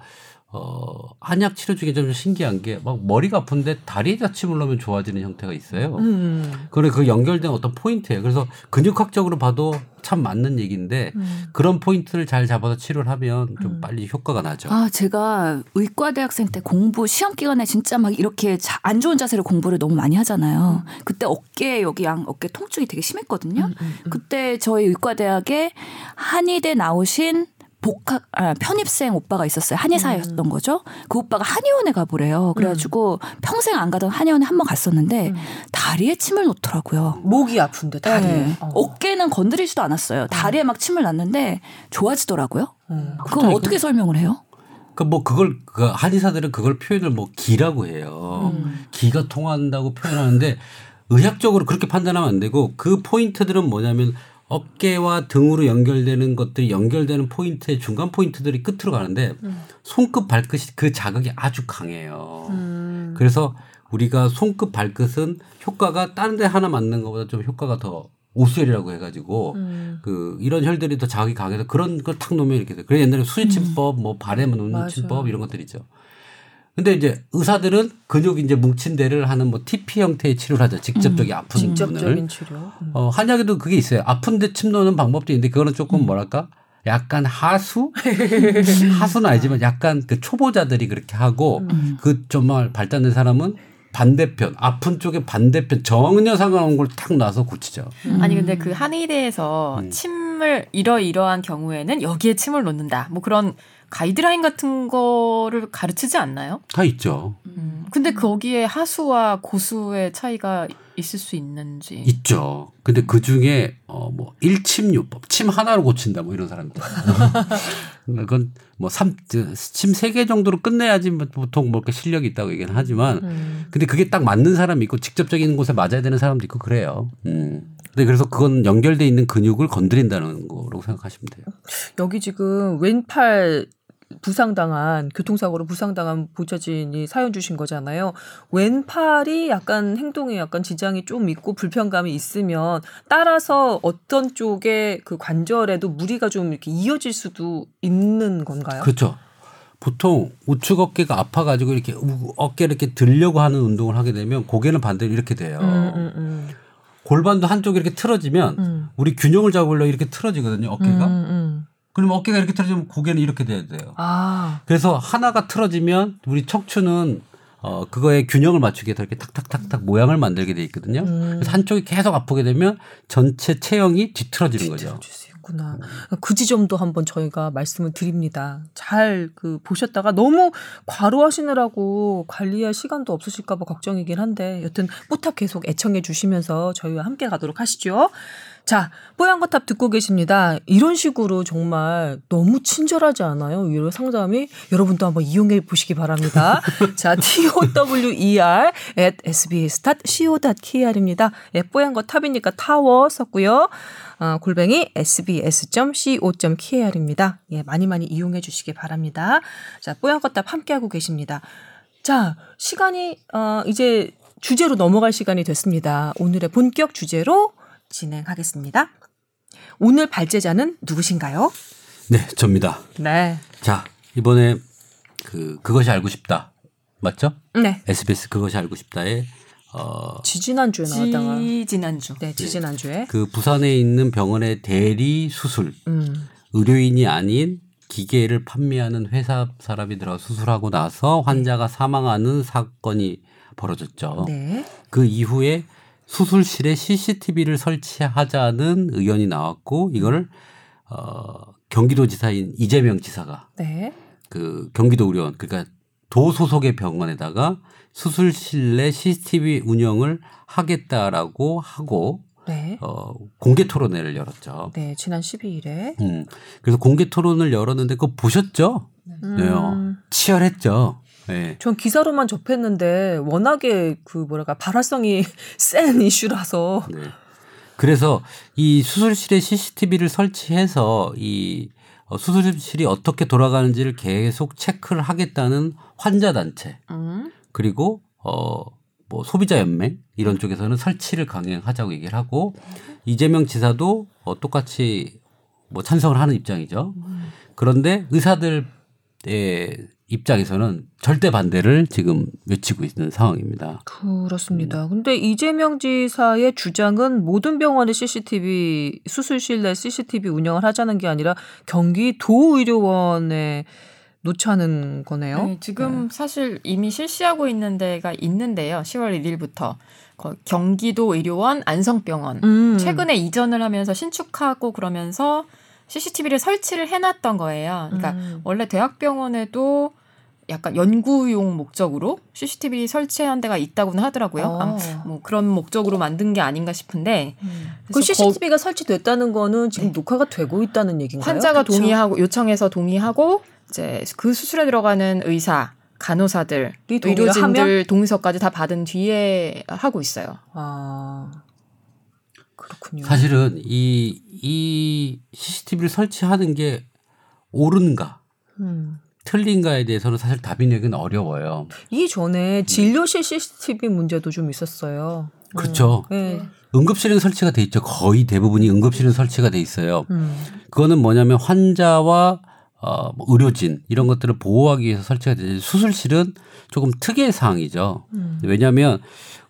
어 한약 치료 중에 좀 신기한 게 막 머리가 아픈데 다리에 다침을 넣으면 좋아지는 형태가 있어요. 음. 그래 그 연결된 어떤 포인트예요. 그래서 근육학적으로 봐도 참 맞는 얘기인데 음. 그런 포인트를 잘 잡아서 치료를 하면 좀 음. 빨리 효과가 나죠. 아, 제가 의과 대학생 때 공부 시험 기간에 진짜 막 이렇게 자- 안 좋은 자세로 공부를 너무 많이 하잖아요. 그때 어깨 여기 양 어깨 통증이 되게 심했거든요. 음, 음, 음. 그때 저희 의과 대학에 한의대 나오신 복학 아, 편입생 오빠가 있었어요. 한의사였던 거죠. 그 오빠가 한의원에 가보래요. 그래가지고 평생 안 가던 한의원에 한 번 갔었는데 음. 다리에 침을 놓더라고요. 목이 아픈데 다리에. 네. 어. 어깨는 건드리지도 않았어요. 다리에 막 침을 놨는데 좋아지더라고요. 어. 그건 어떻게 설명을 해요? 그뭐 그걸 그 한의사들은 그걸 표현을 뭐 기라고 해요. 음. 기가 통한다고 표현하는데 의학적으로 그렇게 판단하면 안 되고 그 포인트들은 뭐냐면 어깨와 등으로 연결되는 것들이 연결되는 포인트의 중간 포인트들이 끝으로 가는데 손끝 발끝이 그 자극이 아주 강해요. 음. 그래서 우리가 손끝 발끝은 효과가 다른 데 하나 맞는 것보다 좀 효과가 더 오수혈이라고 해가지고 음. 그 이런 혈들이 더 자극이 강해서 그런 걸 탁 놓으면 이렇게 돼. 그래 옛날에 수지침법, 뭐 발에만 놓는 맞아요. 침법 이런 것들 있죠. 근데 이제 의사들은 근육 이제 뭉친 데를 하는 뭐 TP 형태의 치료를 하죠. 직접적인 아픈 부분을. 직접적인 치료. 음. 어, 한약에도 그게 있어요. 아픈 데 침 놓는 방법도 있는데 그거는 조금 뭐랄까? 약간 하수? 하수는 아니지만 약간 그 초보자들이 그렇게 하고 그 정말 발달된 사람은 반대편, 아픈 쪽에 반대편 전혀 상관없는 걸 탁 놔서 고치죠. 아니 근데 그 한의대에서 음. 침을 이러이러한 경우에는 여기에 침을 놓는다. 뭐 그런 가이드라인 같은 거를 가르치지 않나요? 다 있죠. 음. 근데 거기에 하수와 고수의 차이가 있을 수 있는지. 있죠. 근데 그 중에 어 뭐 일침요법, 침 하나로 고친다 뭐 이런 사람들. 그건 뭐삼침 세 개 정도로 끝내야지 뭐 보통 뭐 이렇게 실력이 있다고 얘기는 하지만 음. 근데 그게 딱 맞는 사람이 있고 직접적인 곳에 맞아야 되는 사람도 있고 그래요. 음. 근데 그래서 그건 연결돼 있는 근육을 건드린다는 거라고 생각하시면 돼요. 여기 지금 왼팔 부상당한 교통사고로 부상당한 보좌진이 사연 주신 거잖아요. 왼팔이 약간 행동에 약간 지장이 좀 있고 불편감이 있으면 따라서 어떤 쪽에 그 관절에도 무리가 좀 이렇게 이어질 수도 있는 건가요? 그렇죠. 보통 우측 어깨가 아파가지고 이렇게 우- 어깨를 이렇게 들려고 하는 운동을 하게 되면 고개는 반대로 이렇게 돼요. 음, 음, 음. 골반도 한쪽이 이렇게 틀어지면 음. 우리 균형을 잡으려 이렇게 틀어지거든요. 어깨가. 그러면 어깨가 이렇게 틀어지면 고개는 이렇게 돼야 돼요. 아, 그래서 하나가 틀어지면 우리 척추는 어 그거에 균형을 맞추기 위해서 이렇게 탁탁탁탁 모양을 만들게 돼 있거든요. 음. 그래서 한쪽이 계속 아프게 되면 전체 체형이 뒤틀어지는 거죠. 있구나. 그 지점도 한번 저희가 말씀을 드립니다. 잘 그 보셨다가 너무 과로하시느라고 관리할 시간도 없으실까봐 걱정이긴 한데 여튼 뽀탑 계속 애청해 주시면서 저희와 함께 가도록 하시죠. 자, 뽀얀거탑 듣고 계십니다. 이런 식으로 정말 너무 친절하지 않아요? 위로 상담이 여러분도 한번 이용해 보시기 바랍니다. 자, tower at sbs.co.kr입니다. 예, 뽀얀거탑이니까 타워 썼고요. 어, 골뱅이 sbs.co.kr입니다. 예, 많이 많이 이용해 주시기 바랍니다. 자, 뽀얀거탑 함께하고 계십니다. 자, 시간이 어, 이제 주제로 넘어갈 시간이 됐습니다. 오늘의 본격 주제로 진행하겠습니다. 오늘 발제자는 누구신가요? 네, 접니다. 네. 자 이번에 그 그것이 알고 싶다 맞죠? 네. SBS 그것이 알고 싶다에 어, 지지난주에 나왔다가. 지지난주. 네, 지지난주에. 그 부산에 있는 병원의 대리 수술 음. 의료인이 아닌 기계를 판매하는 회사 사람이 들어 수술하고 나서 환자가 사망하는 사건이 벌어졌죠. 네. 그 이후에 수술실에 CCTV를 설치하자는 의견이 나왔고 이거를 어 경기도지사인 이재명 지사가 네. 그 경기도 의료원 그러니까 도 소속의 병원에다가 수술실 내 CCTV 운영을 하겠다라고 하고 네. 어 공개 토론회를 열었죠. 네, 지난 12일에. 음. 그래서 공개 토론을 열었는데 그거 보셨죠? 네요. 음. 치열했죠. 네. 전 기사로만 접했는데 워낙에 그 뭐랄까 발화성이 센 이슈라서 네. 그래서 이 수술실에 CCTV를 설치해서 이 어, 수술실이 어떻게 돌아가는지를 계속 체크를 하겠다는 환자 단체 음. 그리고 어뭐 소비자 연맹 이런 쪽에서는 설치를 강행하자고 얘기를 하고 이재명 지사도 어, 똑같이 뭐 찬성을 하는 입장이죠. 그런데 의사들의 입장에서는 절대 반대를 지금 외치고 있는 상황입니다. 그렇습니다. 근데 이재명 지사의 주장은 모든 병원의 CCTV 수술실 내 CCTV 운영을 하자는 게 아니라 경기 도 의료원에 놓자는 거네요. 네, 지금 사실 이미 실시하고 있는 데가 있는데요. 10월 1일부터 경기도 의료원 안성병원 음. 최근에 이전을 하면서 신축하고 그러면서 CCTV를 설치를 해놨던 거예요. 그러니까 음. 원래 대학병원에도 약간 연구용 목적으로 CCTV 설치한 데가 있다고는 하더라고요. 어. 아마 뭐 그런 목적으로 만든 게 아닌가 싶은데 그 그래서 CCTV가 설치됐다는 거는 지금 녹화가 되고 있다는 얘기인가요? 환자가 그쵸? 동의하고 요청해서 동의하고 이제 그 수술에 들어가는 의사, 간호사들, 의료진들 하면? 동의서까지 다 받은 뒤에 하고 있어요. 아 그렇군요. 사실은 이, 이 CCTV를 설치하는 게 옳은가 음. 틀린가에 대해서는 사실 답이 내기는 어려워요. 이 전에 진료실 CCTV 문제도 좀 있었어요. 그렇죠. 네. 응급실은 설치가 돼 있죠. 거의 대부분이 응급실은 설치가 돼 있어요. 음. 그거는 뭐냐면 환자와 어, 뭐 의료진 이런 것들을 보호하기 위해서 설치가 되지 수술실은 조금 특이의 사항이죠. 음. 왜냐하면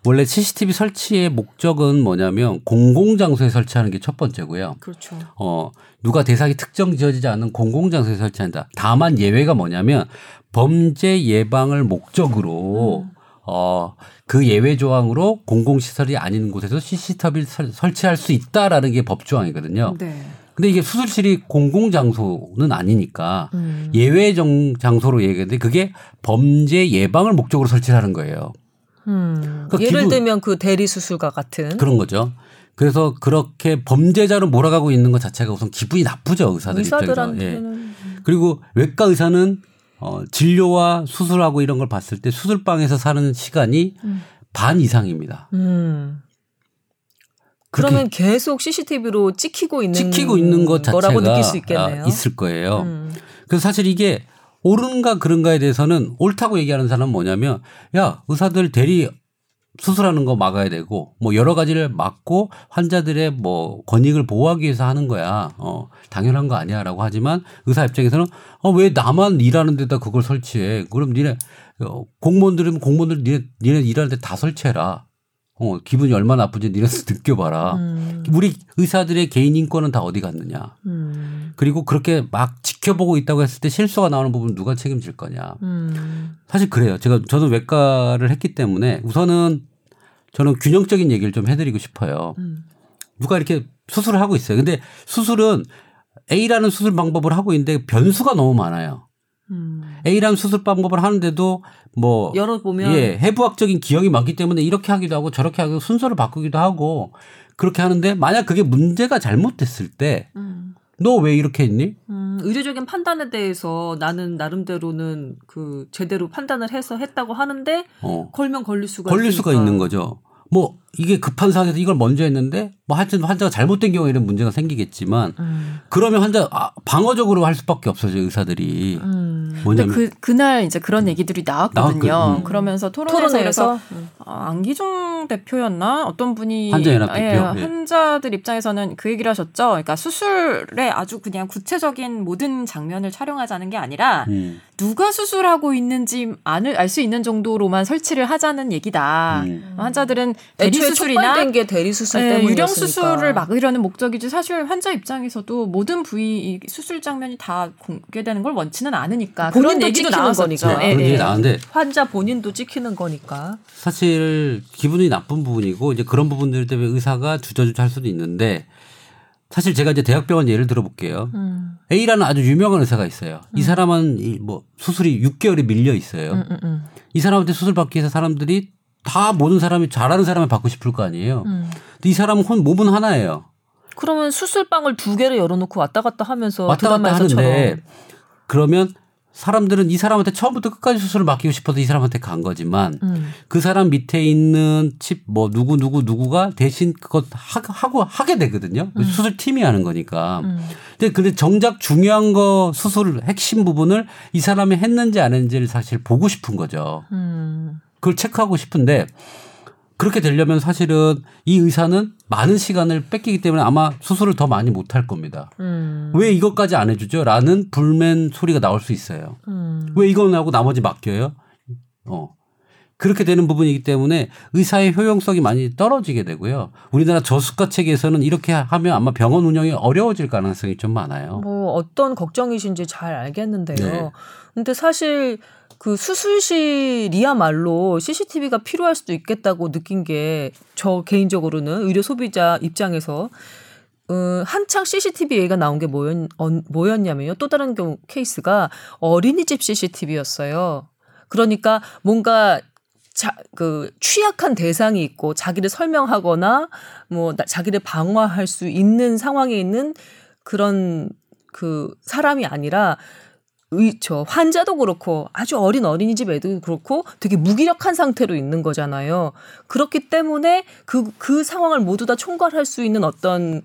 원래 CCTV 설치의 목적은 뭐냐면 공공장소에 설치하는 게 첫 번째고요. 그렇죠. 어, 누가 대상이 특정 지어지지 않는 공공장소에 설치한다. 다만 예외가 뭐냐면 범죄 예방을 목적으로 어, 그 예외 조항으로 공공시설이 아닌 곳에서 CCTV를 설- 설치할 수 있다라는 게 법 조항이거든요. 네. 근데 이게 수술실이 공공 장소는 아니니까 음. 예외 정, 장소로 얘기했는데 그게 범죄 예방을 목적으로 설치하는 거예요. 음. 그 예를 기분- 들면 그 대리 수술과 같은. 그런 거죠. 그래서 그렇게 범죄자로 몰아가고 있는 것 자체가 우선 기분이 나쁘죠 의사들 입장에서. 예. 그리고 외과 의사는 어, 진료와 수술하고 이런 걸 봤을 때 수술방에서 사는 시간이 음. 반 이상입니다. 음. 그러면 계속 CCTV로 찍히고 있는 찍히고 있는 것 자체가 거라고 느낄 수 있겠네요. 아, 있을 거예요. 음. 그래서 사실 이게 옳은가 그른가에 대해서는 옳다고 얘기하는 사람은 뭐냐면 야 의사들 대리 수술하는 거 막아야 되고 뭐 여러 가지를 막고 환자들의 뭐 권익을 보호하기 위해서 하는 거야. 어 당연한 거 아니야라고 하지만 의사 입장에서는 어 왜 나만 일하는 데다 그걸 설치해? 그럼 니네 어, 공무원들은 공무원들 니네 니네 일하는 데 다 설치해라. 어 기분이 얼마나 나쁜지 니네 느껴봐라. 음. 우리 의사들의 개인 인권은 다 어디 갔느냐? 음. 그리고 그렇게 막 지켜보고 있다고 했을 때 실수가 나오는 부분 누가 책임질 거냐. 음. 사실 그래요. 제가 저는 외과를 했기 때문에 우선은 저는 균형적인 얘기를 좀 해드리고 싶어요. 음. 누가 이렇게 수술을 하고 있어요. 근데 수술은 A라는 수술 방법을 하고 있는데 변수가 너무 많아요. 음. A라는 수술 방법을 하는데도 뭐 열어보면 예, 해부학적인 기형이 많기 때문에 이렇게 하기도 하고 저렇게 하고 순서를 바꾸기도 하고 그렇게 하는데 만약 그게 문제가 잘못됐을 때너왜 음. 이렇게 했니? 음, 의료적인 판단에 대해서 나는 나름대로는 그 제대로 판단을 해서 했다고 하는데 어. 걸면 걸릴 수가 걸릴 수가 있으니까. 있는 거죠. 뭐 이게 급한 상황에서 이걸 먼저 했는데 뭐 하여튼 환자가 잘못된 경우에 이런 문제가 생기겠지만 음. 그러면 환자 아, 방어적으로 할 수밖에 없어요 의사들이 음. 근데 뭐냐면 그 그날 이제 그런 얘기들이 나왔거든요. 나왔거든. 음. 그러면서 토론회에서, 토론회에서 아, 안기종 대표였나 어떤 분이 환자연합 대표. 예, 예. 환자들 입장에서는 그 얘기를 하셨죠. 그러니까 수술에 아주 그냥 구체적인 모든 장면을 촬영하자는 게 아니라 음, 누가 수술하고 있는지 알 수 있는 정도로만 설치를 하자는 얘기다. 음. 환자들은 대리 애초에 수술이나 게 대리 수술 예, 때문이었으니까. 유령 수술을 막으려는 목적이지 사실 환자 입장에서도 모든 부위 이 수술 장면이 다 공개되는 걸 원치는 않으니까 그런 본인도 얘기도 찍히는 나왔었죠. 거니까. 얘기 나왔는데 환자 본인도 찍히는 거니까. 사실 기분이 나쁜 부분이고 이제 그런 부분들 때문에 의사가 주저주저 할 수도 있는데 사실 제가 이제 대학병원 예를 들어볼게요. 음. A라는 아주 유명한 의사가 있어요. 이 사람은 이뭐 수술이 6개월이 밀려 있어요. 음, 음, 음. 이 사람한테 수술 받기 위해서 사람들이 다 모든 사람이 잘하는 사람을 받고 싶을 거 아니에요. 음. 근데 이 사람은 혼 몸은 하나예요. 그러면 수술방을 두 개를 열어놓고 왔다 갔다 하면서 왔다 갔다 하는데 그러면 사람들은 이 사람한테 처음부터 끝까지 수술을 맡기고 싶어서 이 사람한테 간 거지만 음. 그 사람 밑에 있는 칩 뭐 누구 누구 누구가 대신 그것 하, 하고 하게 되거든요. 음. 수술 팀이 하는 거니까. 근데 근데 정작 중요한 거 수술 핵심 부분을 이 사람이 했는지 안 했는지를 사실 보고 싶은 거죠. 음. 그걸 체크하고 싶은데 그렇게 되려면 사실은 이 의사는 많은 시간을 뺏기기 때문에 아마 수술을 더 많이 못 할 겁니다. 음. 왜 이것까지 안 해주죠? 라는 불맨 소리가 나올 수 있어요. 음. 왜 이건 하고 나머지 맡겨요? 어. 그렇게 되는 부분이기 때문에 의사의 효용성이 많이 떨어지게 되고요. 우리나라 저수가 체계에서는 이렇게 하면 아마 병원 운영이 어려워질 가능성이 좀 많아요. 뭐 어떤 걱정이신지 잘 알겠는데요. 네. 근데 사실 그 수술실이야말로 CCTV가 필요할 수도 있겠다고 느낀 게 저 개인적으로는 의료 소비자 입장에서 어, 한창 CCTV 얘기가 나온 게 뭐였, 어, 뭐였냐면요. 또 다른 경우 케이스가 어린이집 CCTV였어요. 그러니까 뭔가 자, 그 취약한 대상이 있고 자기를 설명하거나 뭐 나- 자기를 방어할 수 있는 상황에 있는 그런 그 사람이 아니라 의, 저 환자도 그렇고 아주 어린 어린이집 애도 그렇고 되게 무기력한 상태로 있는 거잖아요. 그렇기 때문에 그, 그 상황을 모두 다 총괄할 수 있는 어떤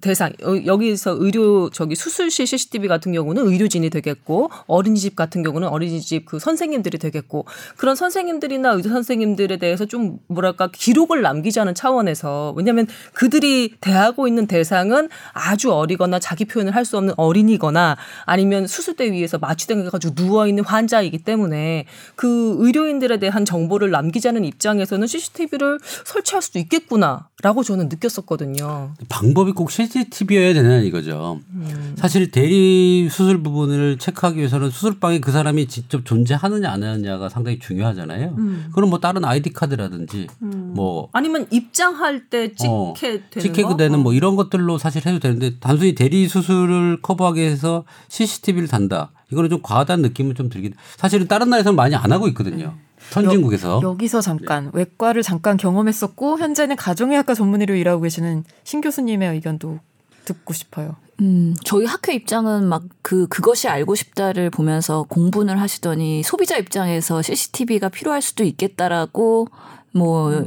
대상 어, 여기서 의료 저기 수술실 CCTV 같은 경우는 의료진이 되겠고 어린이집 같은 경우는 어린이집 그 선생님들이 되겠고 그런 선생님들이나 의사 선생님들에 대해서 좀 뭐랄까 기록을 남기자는 차원에서 왜냐하면 그들이 대하고 있는 대상은 아주 어리거나 자기 표현을 할 수 없는 어린이거나 아니면 수술대 위에서 마취된 가지고 누워 있는 환자이기 때문에 그 의료인들에 대한 정보를 남기자는 입장에서는 CCTV를 설치할 수도 있겠구나 라고 저는 느꼈었거든요. 방법이 꼭 CCTV여야 되냐 이거죠. 음. 사실 대리 수술 부분을 체크하기 위해서는 수술방에 그 사람이 직접 존재하느냐 안 하느냐가 상당히 중요하잖아요. 음. 그럼 뭐 다른 아이디 카드라든지 뭐 아니면 입장할 때 어, 찍게 되는 찍게 거? 되는 어. 뭐 이런 것들로 사실 해도 되는데 단순히 대리 수술을 커버하기 위해서 CCTV를 단다. 이거는 좀 과하다는 느낌은 좀 들긴. 사실은 다른 나라에서는 많이 안 하고 있거든요. 선진국에서. 여 기서 잠깐 외과를 잠깐 경험했었고 현재는 가정의학과 전문의로 일하고 계시는 신 교수님의 의견도 듣고 싶어요. 음, 저희 학회 입장은 막 그 그것이 알고 싶다를 보면서 공분을 하시더니 소비자 입장에서 CCTV가 필요할 수도 있겠다라고 뭐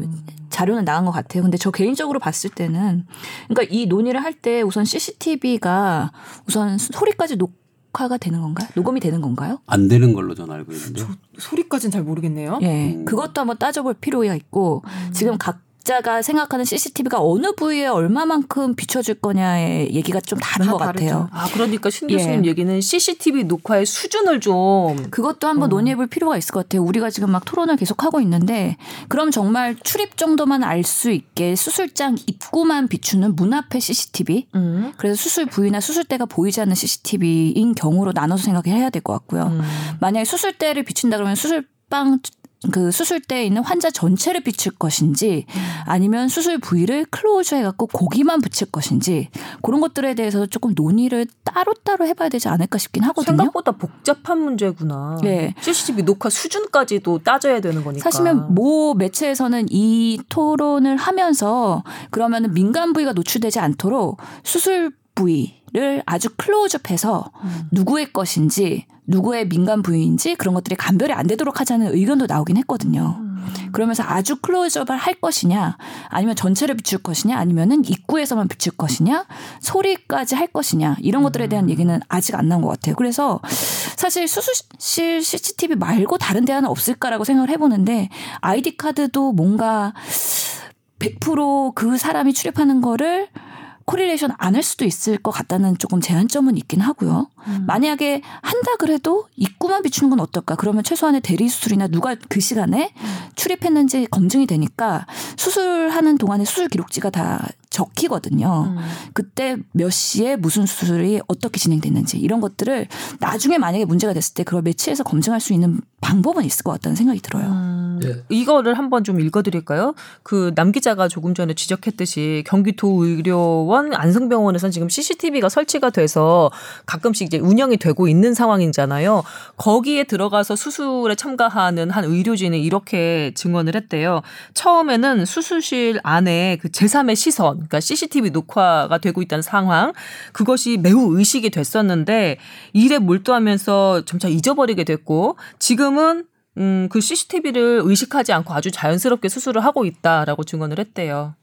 자료는 나온 것 같아요. 근데 저 개인적으로 봤을 때는 그러니까 이 논의를 할 때 우선 CCTV가 우선 소리까지 녹 화가 되는 건가요? 녹음이 되는 건가요? 안 되는 걸로 저는 알고 있는데. 소리까지는 잘 모르겠네요. 예, 음. 그것도 한번 따져볼 필요가 있고 지금 각 자가 생각하는 CCTV가 어느 부위에 얼마만큼 비춰줄 거냐의 얘기가 좀 다른 다것 다르죠. 같아요. 아 그러니까 신 교수님 예. 얘기는 CCTV 녹화의 수준을 좀 그것도 한번 논의해볼 필요가 있을 것 같아요. 우리가 지금 막 토론을 계속 하고 있는데, 그럼 정말 출입 정도만 알 수 있게 수술장 입구만 비추는 문 앞에 CCTV, 음. 그래서 수술 부위나 수술대가 보이지 않는 CCTV인 경우로 나눠서 생각해야 될 것 같고요. 음. 만약에 수술대를 비춘다 그러면 수술방 그 수술대에 있는 환자 전체를 비출 것인지 아니면 수술 부위를 close 해갖고 고기만 붙일 것인지 그런 것들에 대해서 조금 논의를 따로따로 해봐야 되지 않을까 싶긴 하거든요. 생각보다 복잡한 문제구나. 예. CCTV 녹화 수준까지도 따져야 되는 거니까. 사실은 모 매체에서는 이 토론을 하면서 그러면은 민감 부위가 노출되지 않도록 수술 부위 를 아주 클로즈업해서 누구의 것인지 누구의 민간 부위인지 그런 것들이 감별이 안 되도록 하자는 의견도 나오긴 했거든요. 그러면서 아주 클로즈업을 할 것이냐, 아니면 전체를 비출 것이냐, 아니면은 입구에서만 비출 것이냐, 소리까지 할 것이냐 이런 것들에 대한 얘기는 아직 안 나온 것 같아요. 그래서 사실 수술실 CCTV 말고 다른 대안은 없을까라고 생각을 해보는데 아이디 카드도 뭔가 100%그 사람이 출입하는 거를 correlation 안 할 수도 있을 것 같다는 조금 제한점은 있긴 하고요. 만약에 한다 그래도 입구만 비추는 건 어떨까? 그러면 최소한의 대리 수술이나 누가 그 시간에 출입했는지 검증이 되니까 수술하는 동안에 수술 기록지가 다 적히거든요. 음. 그때 몇 시에 무슨 수술이 어떻게 진행됐는지 이런 것들을 나중에 만약에 문제가 됐을 때 그걸 매치해서 검증할 수 있는 방법은 있을 것 같다는 생각이 들어요. 음, 예. 이거를 한번 좀 읽어드릴까요? 그 남 기자가 조금 전에 지적했듯이 경기도의료원 안성병원에서는 지금 CCTV가 설치가 돼서 가끔씩 이제 운영이 되고 있는 상황이잖아요. 거기에 들어가서 수술에 참가하는 한 의료진이 이렇게 증언을 했대요. 처음에는 수술실 안에 그 제3의 시선, 그러니까 CCTV 녹화가 되고 있다는 상황 그것이 매우 의식이 됐었는데 일에 몰두하면서 점차 잊어버리게 됐고 지금은 음, 그 CCTV를 의식하지 않고 아주 자연스럽게 수술을 하고 있다라고 증언을 했대요.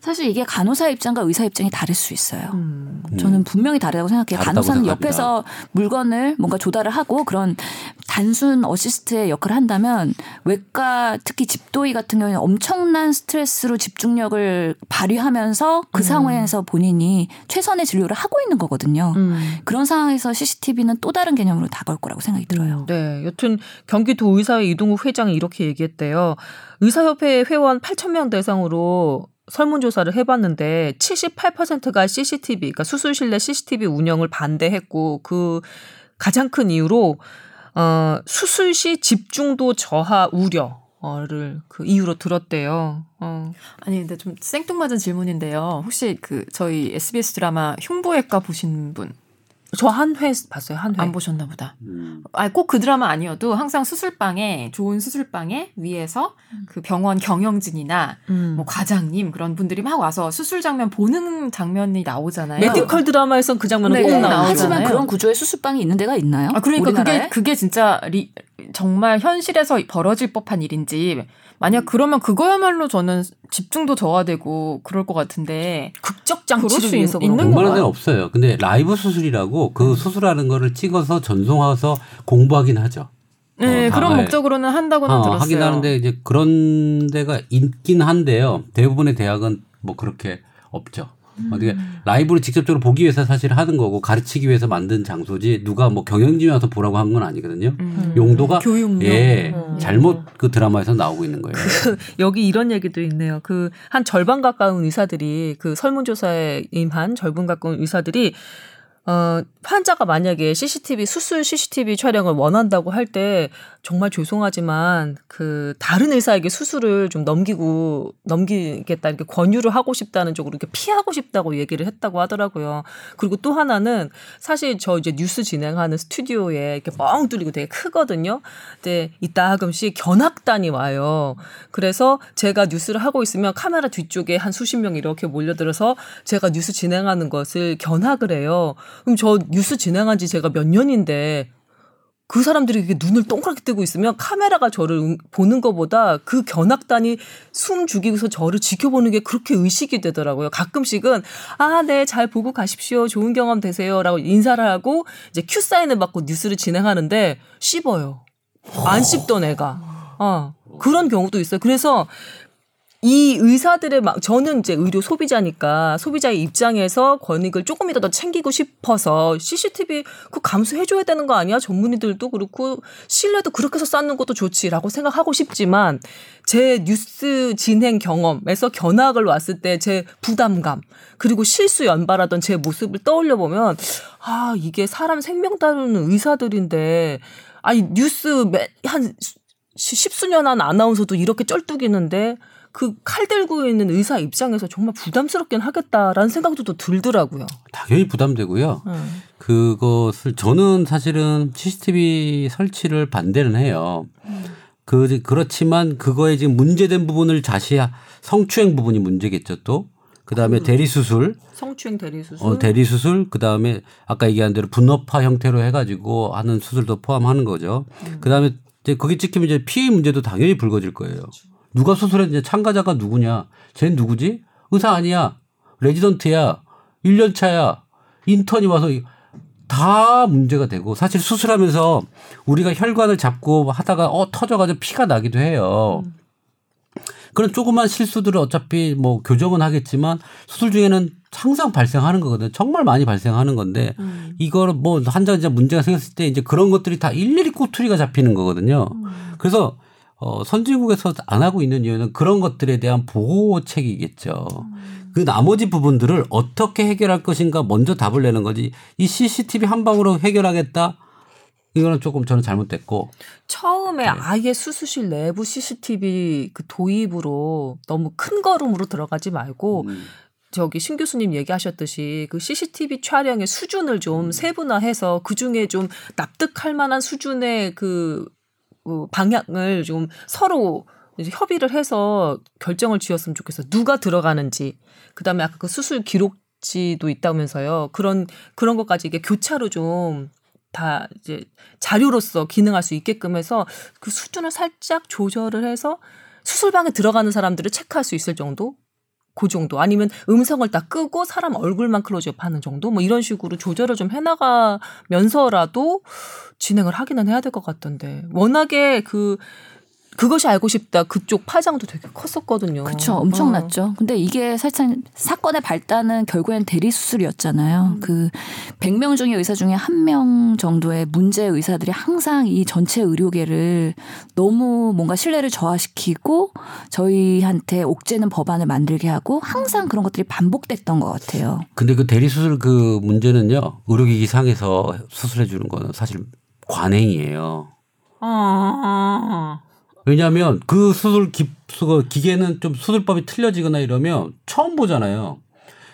사실 이게 간호사 입장과 의사 입장이 다를 수 있어요. 음. 저는 분명히 다르다고 생각해요. 간호사는 생각합니다. 옆에서 물건을 뭔가 조달을 하고 그런 단순 어시스트의 역할을 한다면 외과 특히 집도의 같은 경우는 엄청난 스트레스로 집중력을 발휘하면서 그 상황에서 본인이 최선의 진료를 하고 있는 거거든요. 음. 그런 상황에서 CCTV는 또 다른 개념으로 다가올 거라고 생각이 들어요. 네. 여튼 경기도 의사회 이동욱 회장이 이렇게 얘기했대요. 의사협회 회원 8천 명 대상으로 설문조사를 해봤는데 78%가 CCTV, 그러니까 수술실 내 CCTV 운영을 반대했고 그 가장 큰 이유로 어, 수술 시 집중도 저하 우려를 그 이유로 들었대요. 어. 아니 근데 좀 생뚱맞은 질문인데요. 혹시 그 저희 SBS 드라마 흉부외과 보신 분안 저 한 회 봤어요. 한 회. 보셨나 보다. 음. 아, 꼭 그 드라마 아니어도 항상 수술방에 좋은 수술방에 위에서 그 병원 경영진이나 음. 뭐 과장님 그런 분들이 막 와서 수술 장면 보는 장면이 나오잖아요. 메디컬 드라마에선 그 장면은 네, 꼭꼭 나오잖아요. 나오잖아요. 하지만 그런 구조의 수술방이 있는 데가 있나요? 아, 그러니까 우리나라에? 그게 그게 진짜 리, 정말 현실에서 벌어질 법한 일인지 만약 그러면 그거야말로 저는 집중도 저하되고 그럴 것 같은데 극적 그럴 장치를 수 위해서 있- 있는 건가요? 데는 없어요. 근데 라이브 수술이라고 그 수술하는 거를 찍어서 전송해서 공부하긴 하죠. 네 어, 그런 아, 목적으로는 한다고는 어, 들었어요. 하긴 하는데 이제 그런 데가 있긴 한데요. 대부분의 대학은 뭐 그렇게 없죠. 어떻게 라이브로 직접적으로 보기 위해서 사실 하는 거고 가르치기 위해서 만든 장소지 누가 뭐 경영진이 와서 보라고 한 건 아니거든요. 음. 용도가 교육용. 예 음. 잘못 그 드라마에서 나오고 있는 거예요. 여기 이런 얘기도 있네요. 그 한 절반 가까운 의사들이 그 설문조사에 임한 절반 가까운 의사들이 어, 환자가 만약에 CCTV 수술 CCTV 촬영을 원한다고 할 때 정말 죄송하지만 그 다른 의사에게 수술을 좀 넘기고 넘기겠다 이렇게 권유를 하고 싶다는 쪽으로 이렇게 피하고 싶다고 얘기를 했다고 하더라고요. 그리고 또 하나는 사실 저 이제 뉴스 진행하는 스튜디오에 이렇게 뻥 뚫리고 되게 크거든요. 근데 이따 가끔씩 견학단이 와요. 그래서 제가 뉴스를 하고 있으면 카메라 뒤쪽에 한 수십 명이 이렇게 몰려들어서 제가 뉴스 진행하는 것을 견학을 해요. 그럼 저 뉴스 진행한 지 제가 몇 년인데 그 사람들이 이렇게 눈을 동그랗게 뜨고 있으면 카메라가 저를 응- 보는 것보다 그 견학단이 숨 죽이고서 저를 지켜보는 게 그렇게 의식이 되더라고요. 가끔씩은 아, 네, 잘 보고 가십시오. 좋은 경험 되세요라고 인사를 하고 이제 큐 사인을 받고 뉴스를 진행하는데 씹어요. 안 씹던 애가. 어. 그런 경우도 있어요. 그래서 이 의사들의 막 저는 이제 의료 소비자니까 소비자의 입장에서 권익을 조금이라도 더 챙기고 싶어서 CCTV 그 감수해 줘야 되는 거 아니야? 전문의들도 그렇고 신뢰도 그렇게 해서 쌓는 것도 좋지라고 생각하고 싶지만 제 뉴스 진행 경험에서 견학을 왔을 때 제 부담감 그리고 실수 연발하던 제 모습을 떠올려 보면 아 이게 사람 생명 다루는 의사들인데 아니 뉴스 매- 한 시- 십수년 한 아나운서도 이렇게 쩔뚝이는데 그 칼 들고 있는 의사 입장에서 정말 부담스럽긴 하겠다라는 생각도 또 들더라고요. 당연히 부담되고요. 음. 그것을 저는 사실은 CCTV 설치를 반대는 해요. 그 그렇지만 그거에 지금 문제된 부분을 다시 성추행 부분이 문제겠죠 또. 그다음에 대리 수술, 성추행 대리 수술. 어, 대리 수술, 그다음에 아까 얘기한 대로 분업화 형태로 해 가지고 하는 수술도 포함하는 거죠. 그다음에 이제 거기 찍히면 이제 피해 문제도 당연히 불거질 거예요. 누가 수술했냐, 참가자가 누구냐, 쟤는 누구지? 의사 아니야, 레지던트야, 1년 차야, 인턴이 와서 이- 다 문제가 되고 사실 수술하면서 우리가 혈관을 잡고 하다가 어 터져가지고 피가 나기도 해요. 그런 조그만 실수들을 어차피 뭐 교정은 하겠지만 수술 중에는 항상 발생하는 거거든요. 정말 많이 발생하는 건데 이거를 뭐 환자 이제 문제가 생겼을 때 이제 그런 것들이 다 일일이 꼬투리가 잡히는 거거든요. 그래서 어 선진국에서 안 하고 있는 이유는 그런 것들에 대한 보호책이겠죠. 그 나머지 부분들을 어떻게 해결할 것인가 먼저 답을 내는 거지. 이 CCTV 한 방으로 해결하겠다. 이거는 조금 저는 잘못됐고 처음에 네. 아예 수술실 내부 CCTV 그 도입으로 너무 큰 걸음으로 들어가지 말고 음. 저기 신 교수님 얘기하셨듯이 그 CCTV 촬영의 수준을 좀 세분화해서 그 중에 좀 납득할 만한 수준의 그 어, 방향을 좀 서로 이제 협의를 해서 결정을 지었으면 좋겠어. 누가 들어가는지. 그다음에 아까 그 수술 기록지도 있다면서요. 그런 그런 것까지 이게 교차로 좀 다 이제 자료로서 기능할 수 있게끔 해서 그 수준을 살짝 조절을 해서 수술방에 들어가는 사람들을 체크할 수 있을 정도? 그 정도? 아니면 음성을 다 끄고 사람 얼굴만 클로즈업 하는 정도? 뭐 이런 식으로 조절을 좀 해나가면서라도 진행을 하기는 해야 될 것 같던데. 워낙에 그 그것이 알고 싶다 그쪽 파장도 되게 컸었거든요. 그렇죠. 어. 엄청났죠. 근데 이게 사실 사건의 발단은 결국엔 대리 수술이었잖아요. 음. 그 100명 중에 의사 중에 한 명 정도의 문제 의사들이 항상 이 전체 의료계를 너무 뭔가 신뢰를 저하시키고 저희한테 옥죄는 법안을 만들게 하고 항상 그런 것들이 반복됐던 것 같아요. 근데 그 대리 수술 그 문제는요. 의료기기 상에서 수술해 주는 거는 사실 관행이에요. 아, 왜냐하면 그 수술 기, 그 기계는 좀 수술법이 틀려지거나 이러면 처음 보잖아요.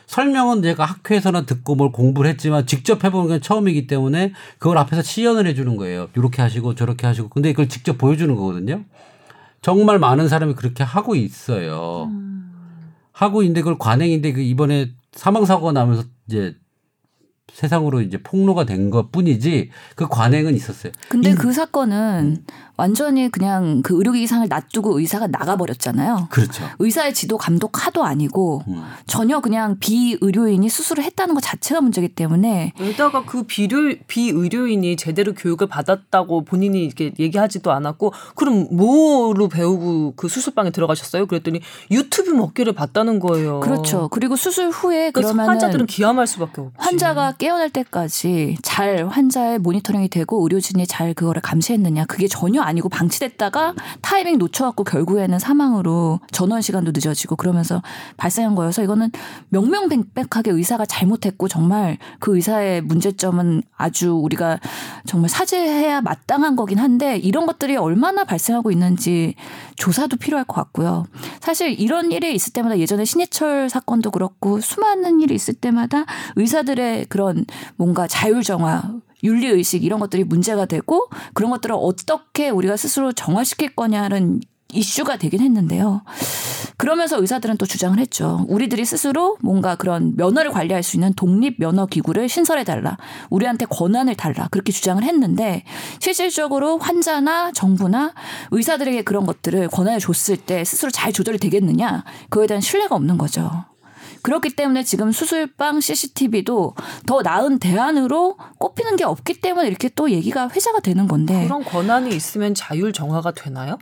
설명은 내가 학회에서나 듣고 뭘 공부를 했지만 직접 해보는 건 처음이기 때문에 그걸 앞에서 시연을 해주는 거예요. 이렇게 하시고 저렇게 하시고 근데 그걸 직접 보여주는 거거든요. 정말 많은 사람이 그렇게 하고 있어요. 하고 있는데 그걸 관행인데 그 이번에 사망 사고가 나면서 이제 세상으로 이제 폭로가 된 것 뿐이지 그 관행은 있었어요. 근데 이- 그 사건은 완전히 그냥 그 의료기기 상을 놔두고 의사가 나가버렸잖아요. 그렇죠. 의사의 지도 감독 하도 아니고 음. 전혀 그냥 비의료인이 수술을 했다는 것 자체가 문제이기 때문에 게다가 그 비료, 비의료인이 제대로 교육을 받았다고 본인이 이렇게 얘기하지도 않았고 그럼 뭐로 배우고 그 수술방에 들어가셨어요? 그랬더니 유튜브 먹기를 봤다는 거예요. 그렇죠. 그리고 수술 후에 그러면 환자들은 기함할 수밖에 없지. 환자가 깨어날 때까지 잘 환자의 모니터링이 되고 의료진이 잘 그거를 감시했느냐 그게 전혀 아니고 방치됐다가 타이밍 놓쳐갖고 결국에는 사망으로 전원 시간도 늦어지고 그러면서 발생한 거여서 이거는 명명백백하게 의사가 잘못했고 정말 그 의사의 문제점은 아주 우리가 정말 사죄해야 마땅한 거긴 한데 이런 것들이 얼마나 발생하고 있는지 조사도 필요할 것 같고요. 사실 이런 일이 있을 때마다 예전에 신해철 사건도 그렇고 수많은 일이 있을 때마다 의사들의 그런 뭔가 자율정화 윤리 의식 이런 것들이 문제가 되고 그런 것들을 어떻게 우리가 스스로 정화시킬 거냐는 이슈가 되긴 했는데요. 그러면서 의사들은 또 주장을 했죠. 우리들이 스스로 뭔가 그런 면허를 관리할 수 있는 독립 면허 기구를 신설해 달라. 우리한테 권한을 달라. 그렇게 주장을 했는데 실질적으로 환자나 정부나 의사들에게 그런 것들을 권한을 줬을 때 스스로 잘 조절이 되겠느냐? 그거에 대한 신뢰가 없는 거죠. 그렇기 때문에 지금 수술방 CCTV도 더 나은 대안으로 꼽히는 게 없기 때문에 이렇게 또 얘기가 회자가 되는 건데 그런 권한이 있으면 자율 정화가 되나요?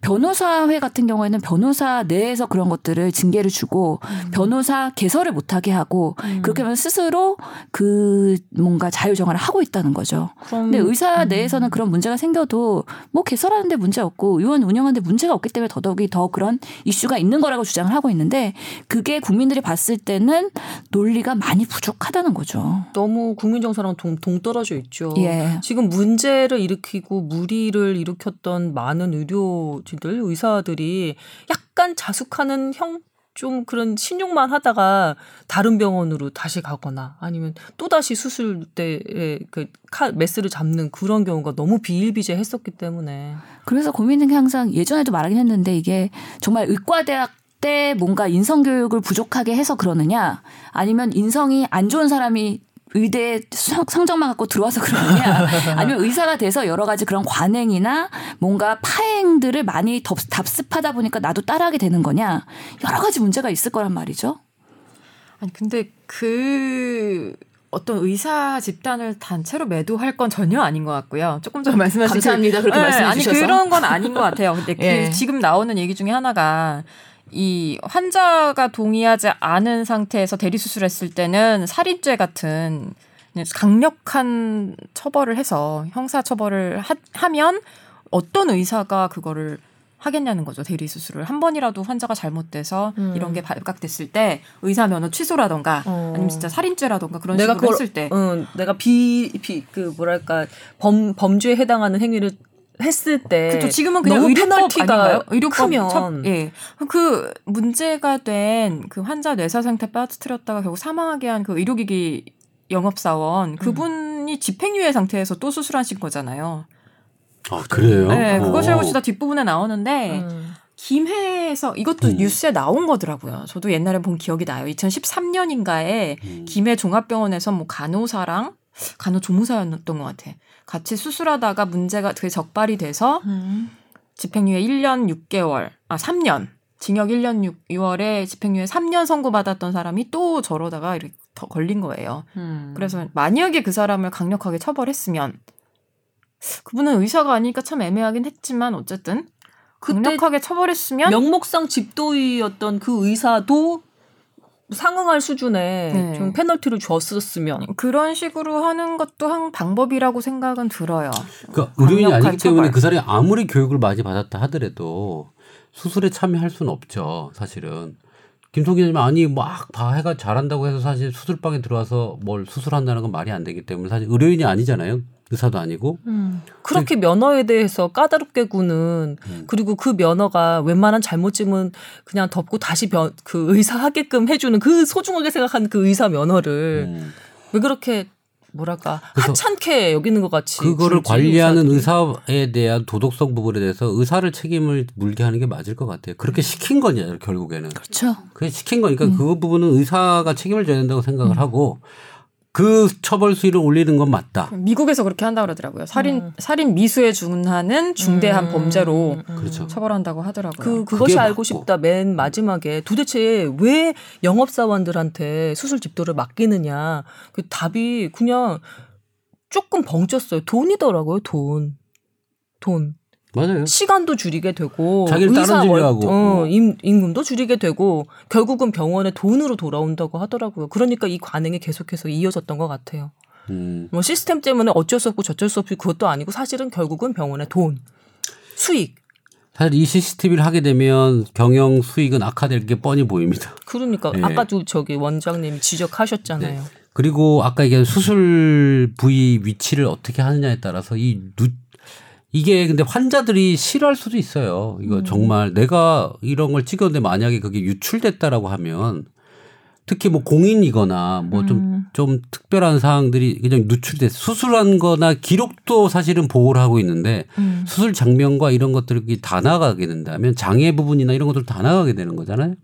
변호사회 같은 경우에는 변호사 내에서 그런 것들을 징계를 주고 변호사 개설을 못하게 하고 그렇게 하면 스스로 그 뭔가 자율정화를 하고 있다는 거죠. 그럼 근데 의사 내에서는 그런 문제가 생겨도 뭐 개설하는데 문제 없고 의원 운영하는데 문제가 없기 때문에 더더욱이 더 그런 이슈가 있는 거라고 주장을 하고 있는데 그게 국민들이 봤을 때는 논리가 많이 부족하다는 거죠. 너무 국민 정서랑 동, 동떨어져 있죠. 예. 지금 문제를 일으키고 무리를 일으켰던 많은 의료 진들, 의사들이 약간 자숙하는 형, 좀 그런 신용만 하다가 다른 병원으로 다시 가거나 아니면 또다시 수술대에 그 카, 메스를 잡는 그런 경우가 너무 비일비재했었기 때문에. 그래서 고민은 게 항상 예전에도 말하긴 했는데 이게 정말 의과대학 때 뭔가 인성 교육을 부족하게 해서 그러느냐 아니면 인성이 안 좋은 사람이 의대 성- 성적만 갖고 들어와서 그러느냐 아니면 의사가 돼서 여러 가지 그런 관행이나 뭔가 파행들을 많이 덥- 답습하다 보니까 나도 따라하게 되는 거냐 여러 가지 문제가 있을 거란 말이죠. 아니 근데 그 어떤 의사 집단을 단체로 매도할 건 전혀 아닌 것 같고요. 조금 전에 말씀하신 감사합니다. 그 렇게 네, 말씀해 아니 주셔서. 그런 건 아닌 것 같아요. 근데 예. 그 지금 나오는 얘기 중에 하나가 이 환자가 동의하지 않은 상태에서 대리 수술했을 때는 살인죄 같은 강력한 처벌을 해서 형사 처벌을 하, 하면 어떤 의사가 그거를 하겠냐는 거죠 대리 수술을 한 번이라도 환자가 잘못돼서 음. 이런 게 발각됐을 때 의사 면허 취소라던가 어. 아니면 진짜 살인죄라던가 그런 내가 식으로 그걸, 했을 때 응, 내가 비, 비, 그 뭐랄까, 범, 범죄에 해당하는 행위를 했을 때. 그렇죠. 지금은 그냥 너무 의료법 페널티가 아닌가요? 의료법 크면. 첫- 예. 그 문제가 된 그 환자 뇌사 상태 빠뜨렸다가 결국 사망하게 한 그 의료기기 영업사원 그분이 집행유예 상태에서 또 수술하신 거잖아요. 아, 그래요? 네, 어. 그것이 알고 싶다 뒷부분에 나오는데 음. 김해에서 이것도 음. 뉴스에 나온 거더라고요. 저도 옛날에 본 기억이 나요. 2013년인가에 음. 김해 종합병원에서 뭐 간호사랑 간호 조무사였던 것 같아. 같이 수술하다가 문제가 되게 적발이 돼서 집행유예 1년 6개월, 아 3년, 징역 1년 6개월에 집행유예 3년 선고받았던 사람이 또 저러다가 이렇게 더 걸린 거예요. 음. 그래서 만약에 그 사람을 강력하게 처벌했으면 그분은 의사가 아니니까 참 애매하긴 했지만 어쨌든 강력하게 처벌했으면 명목상 집도의였던 그 의사도 상응할 수준의 네. 좀 페널티를 줬었으면 그런 식으로 하는 것도 한 방법이라고 생각은 들어요. 그러니까 의료인이 아니기 때문에 처벌. 그 사람이 아무리 교육을 많이 받았다 하더라도 수술에 참여할 수는 없죠. 사실은. 김송 기자님 아니 막 다 해가 잘한다고 해서 사실 수술방에 들어와서 뭘 수술한다는 건 말이 안 되기 때문에 사실 의료인이 아니잖아요. 의사도 아니고. 그렇게 면허에 대해서 까다롭게 구는 음. 그리고 그 면허가 웬만한 잘못쯤은 그냥 덮고 다시 면, 그 의사 하게끔 해주는 그 소중하게 생각하는 그 의사 면허를 음. 왜 그렇게 뭐랄까 하찮게 여기는 것 같이 그거를 관리하는 의사들이. 의사에 대한 도덕성 부분에 대해서 의사를 책임을 물게 하는 게 맞을 것 같아요. 그렇게 시킨 거냐 결국에는. 그렇죠. 그게 시킨 거니까 그 부분은 의사가 책임을 져야 된다고 생각을 하고 그 처벌 수위를 올리는 건 맞다. 미국에서 그렇게 한다 그러더라고요. 살인 음. 살인 미수에 준하는 중대한 음, 범죄로 음. 처벌한다고 하더라고요. 그 그것이 알고 맞고. 싶다. 맨 마지막에 도대체 왜 영업 사원들한테 수술 집도를 맡기느냐. 그 답이 그냥 조금 벙쪘어요. 돈이더라고요. 돈. 돈. 맞아요. 시간도 줄이게 되고 자기를 의사 월-. 어, 임, 임금도 줄이게 되고 결국은 병원에 돈으로 돌아온다고 하더라고요. 그러니까 이 관행이 계속해서 이어졌던 것 같아요. 음. 뭐 시스템 때문에 어쩔 수 없고 저쩔 수 없이 그것도 아니고 사실은 결국은 병원의 돈, 수익. 사실 이 CCTV를 하게 되면 경영 수익은 악화될 게 뻔히 보입니다. 그러니까 네. 아까도 저기 원장님이 지적하셨잖아요. 그리고 아까 얘기한 수술 부위 위치를 어떻게 하느냐에 따라서 이 누, 이게 근데 환자들이 싫어할 수도 있어요. 이거 음. 정말 내가 이런 걸 찍었는데 만약에 그게 유출됐다라고 하면 특히 뭐 공인이거나 뭐 좀좀 음. 특별한 사항들이 그냥 누출돼 수술한 거나 기록도 사실은 보호를 하고 있는데 음. 수술 장면과 이런 것들이 다 나가게 된다면 장애 부분이나 이런 것들 다 나가게 되는 거잖아요.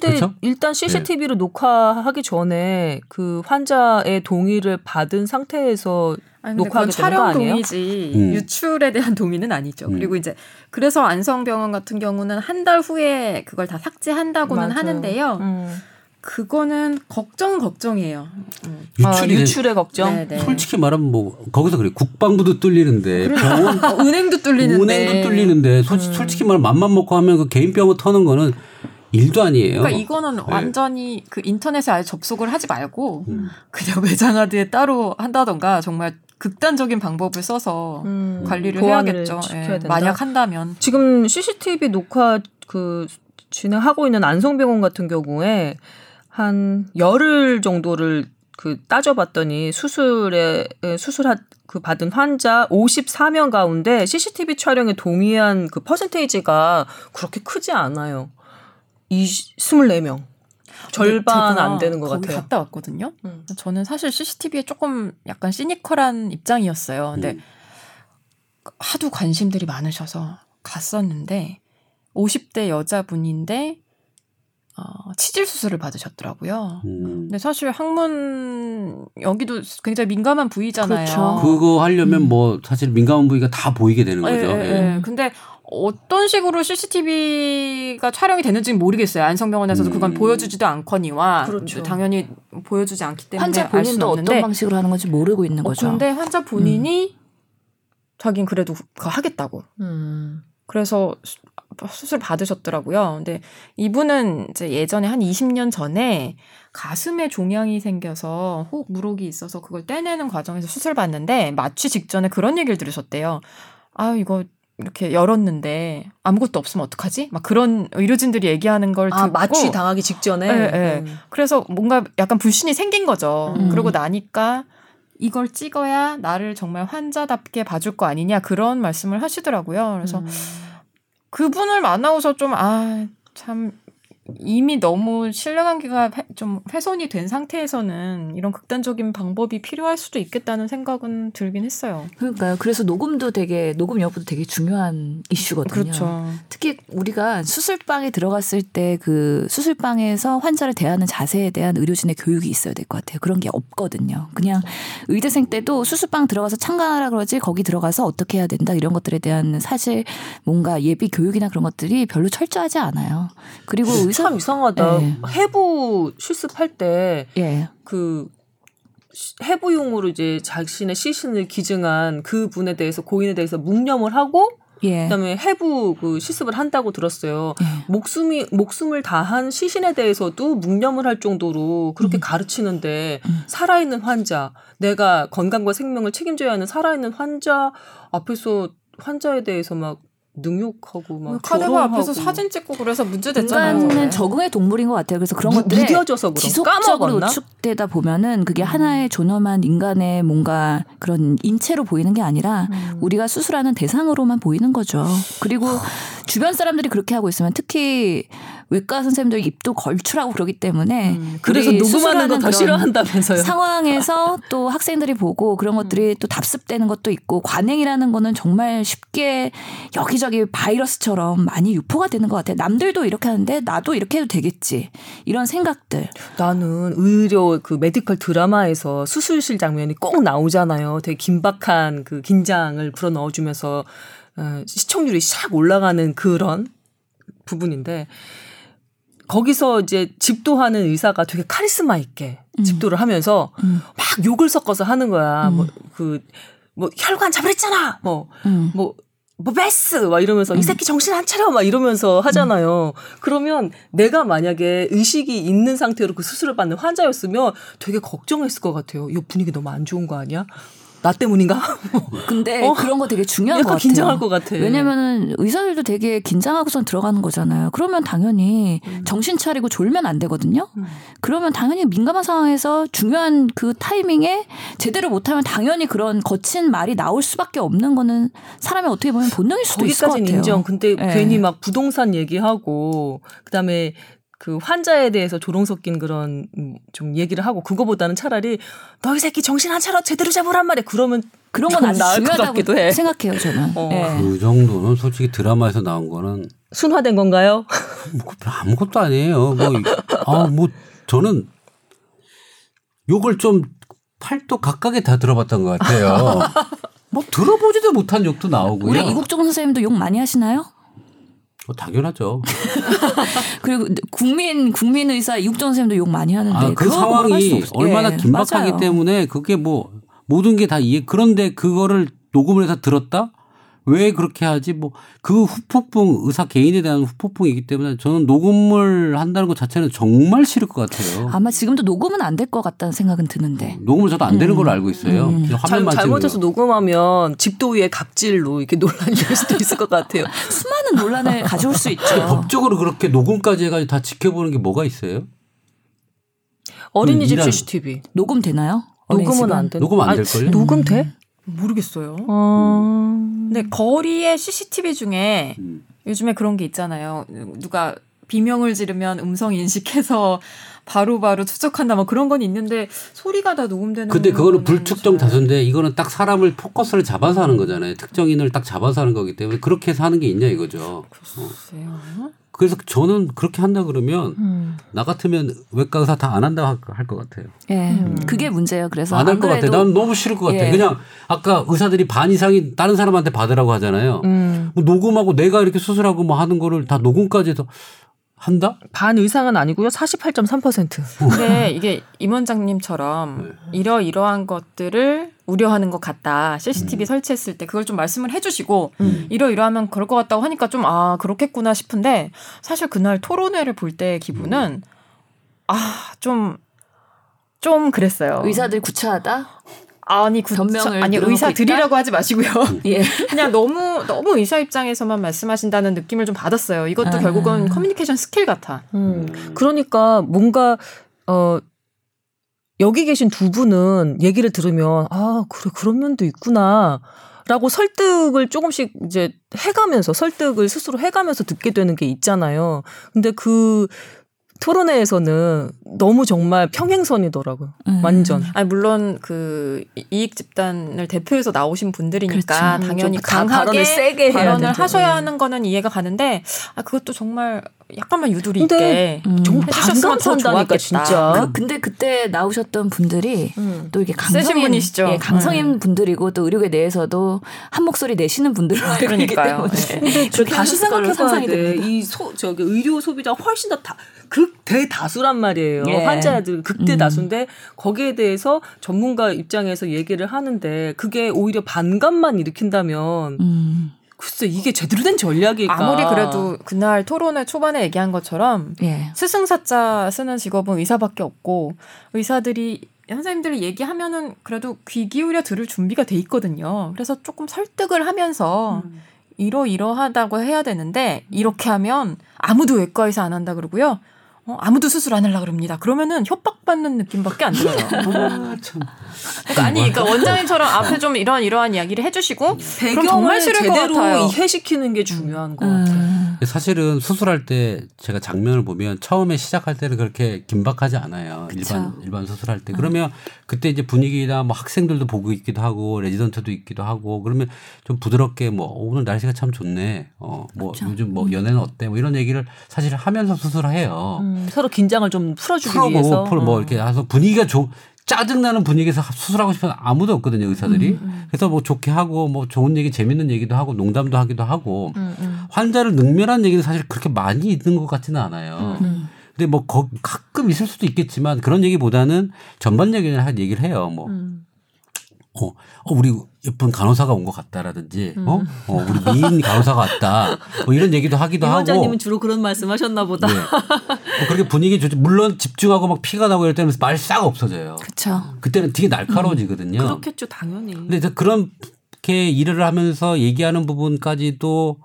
근데 그렇죠? 네. 일단 CCTV를 녹화하기 전에 그 환자의 동의를 받은 상태에서 아니, 녹화하게 촬영 아니에요? 동의지 음. 유출에 대한 동의는 아니죠. 음. 그리고 이제 그래서 안성병원 같은 경우는 한 달 후에 그걸 다 삭제한다고는 맞아요. 하는데요. 음. 그거는 걱정 걱정이에요. 음. 유출이 아, 된- 유출의 걱정. 네, 네. 솔직히 말하면 뭐 거기서 그래 국방부도 뚫리는데 병원 어, 은행도 뚫리는데. 은행도 뚫리는데 솔직히, 음. 솔직히 말 맘만 먹고 하면 그 개인 병원 터는 거는 일도 아니에요. 그러니까 이거는 네. 완전히 그 인터넷에 아예 접속을 하지 말고 음. 그냥 외장하드에 따로 한다던가 정말 극단적인 방법을 써서 음, 관리를 해야겠죠. 예. 만약 한다면. 지금 CCTV 녹화 그 진행하고 있는 안성병원 같은 경우에 한 열흘 정도를 그 따져봤더니 수술에 에, 수술한 그 받은 환자 54명 가운데 CCTV 촬영에 동의한 그 퍼센테이지가 그렇게 크지 않아요. 이 24명. 절반 안 되는 것 거기 같아요. 갔다 왔거든요. 음. 저는 사실 CCTV에 조금 약간 시니컬한 입장이었어요. 근데 음. 하도 관심들이 많으셔서 갔었는데 50대 여자분인데 어, 치질 수술을 받으셨더라고요. 음. 근데 사실 항문 여기도 굉장히 민감한 부위잖아요. 그렇죠. 그거 하려면 뭐 사실 민감한 부위가 다 보이게 되는 거죠. 예, 예, 예. 예. 근데 어떤 식으로 CCTV가 촬영이 되는지는 모르겠어요. 안성병원에서도 음. 그건 보여주지도 않거니와 그렇죠. 당연히 보여주지 않기 때문에 환자 알 수는 본인도 없는데 어떤 방식으로 하는 건지 모르고 있는 어, 거죠. 근데 환자 본인이 자긴 그래도 그거 하겠다고. 음. 그래서 수- 수술 받으셨더라고요. 근데 이분은 이제 예전에 한 20년 전에 가슴에 종양이 생겨서 호흡 무록이 있어서 그걸 떼내는 과정에서 수술 받는데 마취 직전에 그런 얘기를 들으셨대요. 아 이거 이렇게 열었는데 아무것도 없으면 어떡하지? 막 그런 의료진들이 얘기하는 걸 아 듣고 마취 당하기 직전에. 예, 예. 음. 그래서 뭔가 약간 불신이 생긴 거죠. 음. 그러고 나니까 이걸 찍어야 나를 정말 환자답게 봐줄 거 아니냐 그런 말씀을 하시더라고요. 그래서 음. 그분을 만나고서 좀 아 참 이미 너무 신뢰관계가 회- 좀 훼손이 된 상태에서는 이런 극단적인 방법이 필요할 수도 있겠다는 생각은 들긴 했어요. 그러니까요. 그래서 녹음도 되게 녹음 여부도 되게 중요한 이슈거든요. 그렇죠. 특히 우리가 수술방에 들어갔을 때 그 수술방에서 환자를 대하는 자세에 대한 의료진의 교육이 있어야 될 것 같아요. 그런 게 없거든요. 그냥 의대생 때도 수술방 들어가서 참관하라 그러지 거기 들어가서 어떻게 해야 된다 이런 것들에 대한 사실 뭔가 예비 교육이나 그런 것들이 별로 철저하지 않아요. 그리고 의사 참 이상하다. 네. 해부 실습할 때 예. 그 해부용으로 이제 자신의 시신을 기증한 그 분에 대해서 고인에 대해서 묵념을 하고 예. 그다음에 해부 그 실습을 한다고 들었어요. 예. 목숨이 목숨을 다한 시신에 대해서도 묵념을 할 정도로 그렇게 가르치는데 음. 살아있는 환자, 내가 건강과 생명을 책임져야 하는 살아있는 환자 앞에서 환자에 대해서 막 능욕하고 막 카드가 조롱하고 앞에서 사진 찍고 그래서 문제 됐잖아요. 인간은 적응의 동물인 것 같아요. 그래서 그런 무- 것들에 무뎌져서 지속적으로? 노축되다 보면은 그게 하나의 존엄한 인간의 뭔가 그런 인체로 보이는 게 아니라 음. 우리가 수술하는 대상으로만 보이는 거죠. 그리고 주변 사람들이 그렇게 하고 있으면 특히 외과 선생님들 입도 걸출하고 그러기 때문에 음, 그래서 녹음하는 거 더 싫어한다면서요. 상황에서 또 학생들이 보고 그런 것들이 또 답습되는 것도 있고 관행이라는 거는 정말 쉽게 여기저기 바이러스처럼 많이 유포가 되는 것 같아요. 남들도 이렇게 하는데 나도 이렇게 해도 되겠지. 이런 생각들. 나는 의료 그 메디컬 드라마에서 수술실 장면이 꼭 나오잖아요. 되게 긴박한 그 긴장을 불어 넣어 주면서 어, 시청률이 샥 올라가는 그런 부분인데 거기서 이제 집도하는 의사가 되게 카리스마 있게 집도를 하면서 음. 막 욕을 섞어서 하는 거야. 뭐그뭐 혈관 잡으랬잖아. 뭐 음. 뭐, 뭐, 메스! 막 이러면서, 이 새끼 정신 안 차려! 막 이러면서 하잖아요. 그러면 내가 만약에 의식이 있는 상태로 그 수술을 받는 환자였으면 되게 걱정했을 것 같아요. 이 분위기 너무 안 좋은 거 아니야? 나 때문인가? 근데 어? 그런 거 되게 중요한 것 같아요. 긴장할 것 같아. 왜냐면은 의사들도 되게 긴장하고선 들어가는 거잖아요. 그러면 당연히 정신 차리고 졸면 안 되거든요. 음. 그러면 당연히 민감한 상황에서 중요한 그 타이밍에 제대로 못하면 당연히 그런 거친 말이 나올 수밖에 없는 거는 사람이 어떻게 보면 본능일 수도 있을 것 거기까지는 같아요. 인정. 근데 예. 괜히 막 부동산 얘기하고, 그 다음에 그 환자에 대해서 조롱 섞인 그런 음, 좀 얘기를 하고, 그거보다는 차라리 너이 새끼 정신 안 차려! 제대로 잡으란 말이야! 그러면 그런 건좀 아주 나을 것 같기도 해. 생각해요, 저는. 어. 예. 그 정도는 솔직히 드라마에서 나온 거는 순화된 건가요? 뭐 아무것도 아니에요. 뭐, 아, 뭐, 저는 욕을 좀 팔도 각각에 다 들어봤던 것 같아요. 뭐 들어보지도 못한 욕도 나오고요. 우리 이국종 선생님도 욕 많이 하시나요? 어, 당연하죠. 그리고 국민 국민 의사 이국종 선생님도 욕 많이 하는데 아, 그 상황이 없- 얼마나 예, 긴박하기 맞아요. 때문에 그게 뭐 모든 게 다 이해. 그런데 그거를 녹음을 해서 들었다? 왜 그렇게 하지? 뭐 그 후폭풍 의사 개인에 대한 후폭풍이기 때문에 저는 녹음을 한다는 것 자체는 정말 싫을 것 같아요. 아마 지금도 녹음은 안 될 것 같다는 생각은 드는데. 녹음을 저도 안 되는 걸로 알고 있어요. 잘, 화면만 잘못해서 찍는 거. 녹음하면 집도위의 갑질로 이렇게 논란이 될 수도 있을 것 같아요. 수많은 논란을 가져올 수 있죠. 법적으로 그렇게 녹음까지 해가지고 다 지켜보는 게 뭐가 있어요? 어린이집 CCTV. 녹음 되나요? 녹음은 안 돼. 녹음 안 될 걸요? 녹음 돼? 모르겠어요. 어... 근데 거리의 CCTV 중에 음. 요즘에 그런 게 있잖아요. 누가 비명을 지르면 음성 인식해서 바로바로 추적한다 뭐 그런 건 있는데 소리가 다 녹음되는 근데 그거는 거는 불특정 잘- 다수인데 이거는 딱 사람을 포커스를 잡아서 하는 거잖아요. 특정인을 딱 잡아서 하는 거기 때문에 그렇게 해서 하는 게 있냐 이거죠. 글쎄요. 그래서 저는 그렇게 한다 그러면 음. 나 같으면 외과 의사 다 안 한다 할 것 같아요. 예, 그게 문제예요. 그래서 안할안것 같아. 난 너무 싫을 것 같아. 예. 그냥 아까 의사들이 반 이상이 다른 사람한테 받으라고 하잖아요. 음. 뭐 녹음하고 내가 이렇게 수술하고 뭐 하는 거를 다 녹음까지 해서 한다? 반 이상은 아니고요. 48.3%. 근데 이게 임 원장님처럼 이러이러한 것들을 우려하는 것 같다. CCTV 설치했을 때 그걸 좀 말씀을 해주시고 이러이러하면 그럴 것 같다고 하니까 좀 아 그렇겠구나 싶은데 사실 그날 토론회를 볼 때 기분은 아좀좀 그랬어요. 의사들 구차하다. 아니 구, 변명을 아니 늘어놓고 의사들이라고 하지 마시고요. 예. 그냥 너무 너무 의사 입장에서만 말씀하신다는 느낌을 좀 받았어요. 이것도 아. 결국은 커뮤니케이션 스킬 같아. 음. 그러니까 뭔가 어 여기 계신 두 분은 얘기를 들으면 아 그래 그런 면도 있구나. 라고 설득을 조금씩 이제 해가면서 설득을 스스로 해가면서 듣게 되는 게 있잖아요. 근데 그 토론회에서는 너무 정말 평행선이더라고요. 음. 완전. 아니 물론 그 이익 집단을 대표해서 나오신 분들이니까 그렇죠. 당연히 강하게 발언을 세게 해야 발언을 되죠. 하셔야 음. 하는 거는 이해가 가는데 아 그것도 정말 약간만 유두리 있게 음. 정말 반감 산다니까 좋았겠다. 진짜. 그, 근데 그때 나오셨던 분들이 음. 또 이게 강성인 분이시죠. 예, 강성인 분들이고 또 의료계 내에서도 한 목소리 내시는 분들로 알고 있기 그러니까요. 때문에 네. 근데 다시 생각해봐야 상상이 돼. 이 소, 저기 의료 소비자 훨씬 더 다, 극 대다수란 말이에요. 예. 환자들 극대 음. 다수인데 거기에 대해서 전문가 입장에서 얘기를 하는데 그게 오히려 반감만 일으킨다면 음. 글쎄 이게 제대로 된 전략일까? 아무리 그래도 그날 토론회 초반에 얘기한 것처럼 예. 스승사자 쓰는 직업은 의사밖에 없고 의사들이 선생님들이 얘기하면은 그래도 귀 기울여 들을 준비가 돼 있거든요. 그래서 조금 설득을 하면서 음. 이러이러하다고 해야 되는데 이렇게 하면 아무도 외과 의사 안 한다 그러고요. 어, 아무도 수술 안 하려 그럽니다. 그러면은 협박받는 느낌밖에 안 들어요. 아, 참. 그러니까 아니, 그러니까 원장님처럼 앞에 좀 이런 이러한 이야기를 해주시고 그럼 배경을 정말 싫을 것 제대로. 이해시키는 게 중요한 것 같아요. 음. 사실은 수술할 때 제가 장면을 보면 처음에 시작할 때는 그렇게 긴박하지 않아요. 일반 그쵸. 일반 수술할 때. 그러면 그때 이제 분위기나 뭐 학생들도 보고 있기도 하고 레지던트도 있기도 하고 그러면 좀 부드럽게 뭐 어, 오늘 날씨가 참 좋네. 어뭐 그쵸. 요즘 뭐 연애는 어때? 뭐 이런 얘기를 사실 하면서 수술해요. 음, 서로 긴장을 좀 풀어주기 풀어보고 위해서. 풀- 뭐 어. 이렇게 해서 분위기가 좀 짜증나는 분위기에서 수술하고 싶은 아무도 없거든요 의사들이 그래서 뭐 좋게 하고 뭐 좋은 얘기 재밌는 얘기도 하고 농담도 하기도 하고 음, 음. 환자를 능멸한 얘기는 사실 그렇게 많이 있는 것 같지는 않아요. 음. 근데 뭐 거- 가끔 있을 수도 있겠지만 그런 얘기보다는 전반적인 한 얘기를 해요. 뭐 음. 어, 어, 우리 예쁜 간호사가 온 것 같다라든지, 어, 어, 우리 미인 간호사가 왔다. 뭐 이런 얘기도 하기도 이 하고. 원장님은 주로 그런 말씀하셨나 보다. 네. 뭐 그렇게 분위기 좋지. 물론 집중하고 막 피가 나고 이럴 때는 말 싹 없어져요. 그쵸. 그때는 되게 날카로워지거든요. 그렇겠죠, 당연히. 근데 그렇게 일을 하면서 얘기하는 부분까지도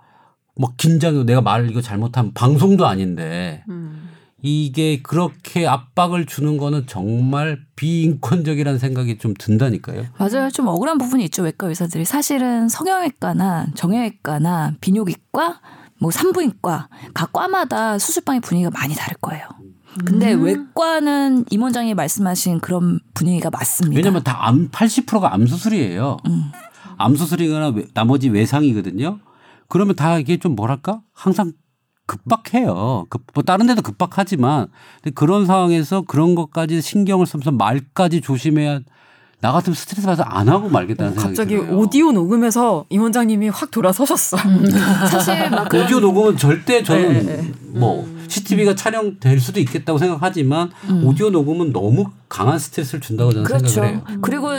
뭐 긴장이 내가 말을 이거 잘못하면 방송도 아닌데 음. 이게 그렇게 압박을 주는 거는 정말 비인권적이라는 생각이 좀 든다니까요. 맞아요. 좀 억울한 부분이 있죠. 외과 의사들이 사실은 성형외과나 정형외과나 비뇨기과, 뭐 산부인과 각 과마다 수술방의 분위기가 많이 다를 거예요. 근데 음. 외과는 임 원장이 말씀하신 그런 분위기가 맞습니다. 왜냐면 다 암 80%가 암 수술이에요. 음. 암 수술이거나 외- 나머지 외상이거든요. 그러면 다 이게 좀 뭐랄까 항상 급박해요. 급, 뭐 다른 데도 급박하지만 그런 상황에서 그런 것까지 신경을 쓰면서 말까지 조심해야 나 같으면 스트레스 받아서 안 하고 말겠다는 생각이 갑자기 들어요. 오디오 녹음해서 임 원장님이 확 돌아서셨어. 사실 막그 오디오 녹음은 절대 저는 네, 네. 뭐 CCTV가 촬영될 수도 있겠다고 생각하지만 오디오 녹음은 너무 강한 스트레스를 준다고 저는 그렇죠. 생각을 해요. 그리고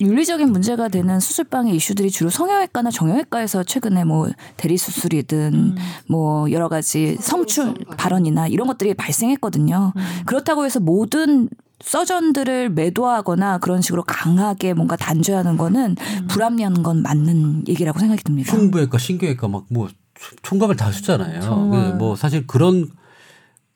윤리적인 문제가 되는 수술방의 이슈들이 주로 성형외과나 정형외과에서 최근에 뭐 대리 수술이든 뭐 여러 가지 성출 발언이나 이런 것들이 발생했거든요. 그렇다고 해서 모든 서전들을 매도하거나 그런 식으로 강하게 뭔가 단죄하는 거는 불합리한 건 맞는 얘기라고 생각이 듭니다. 흉부외과, 신경외과 막 뭐 총각을 다 쓰잖아요. 근데 뭐 사실 그런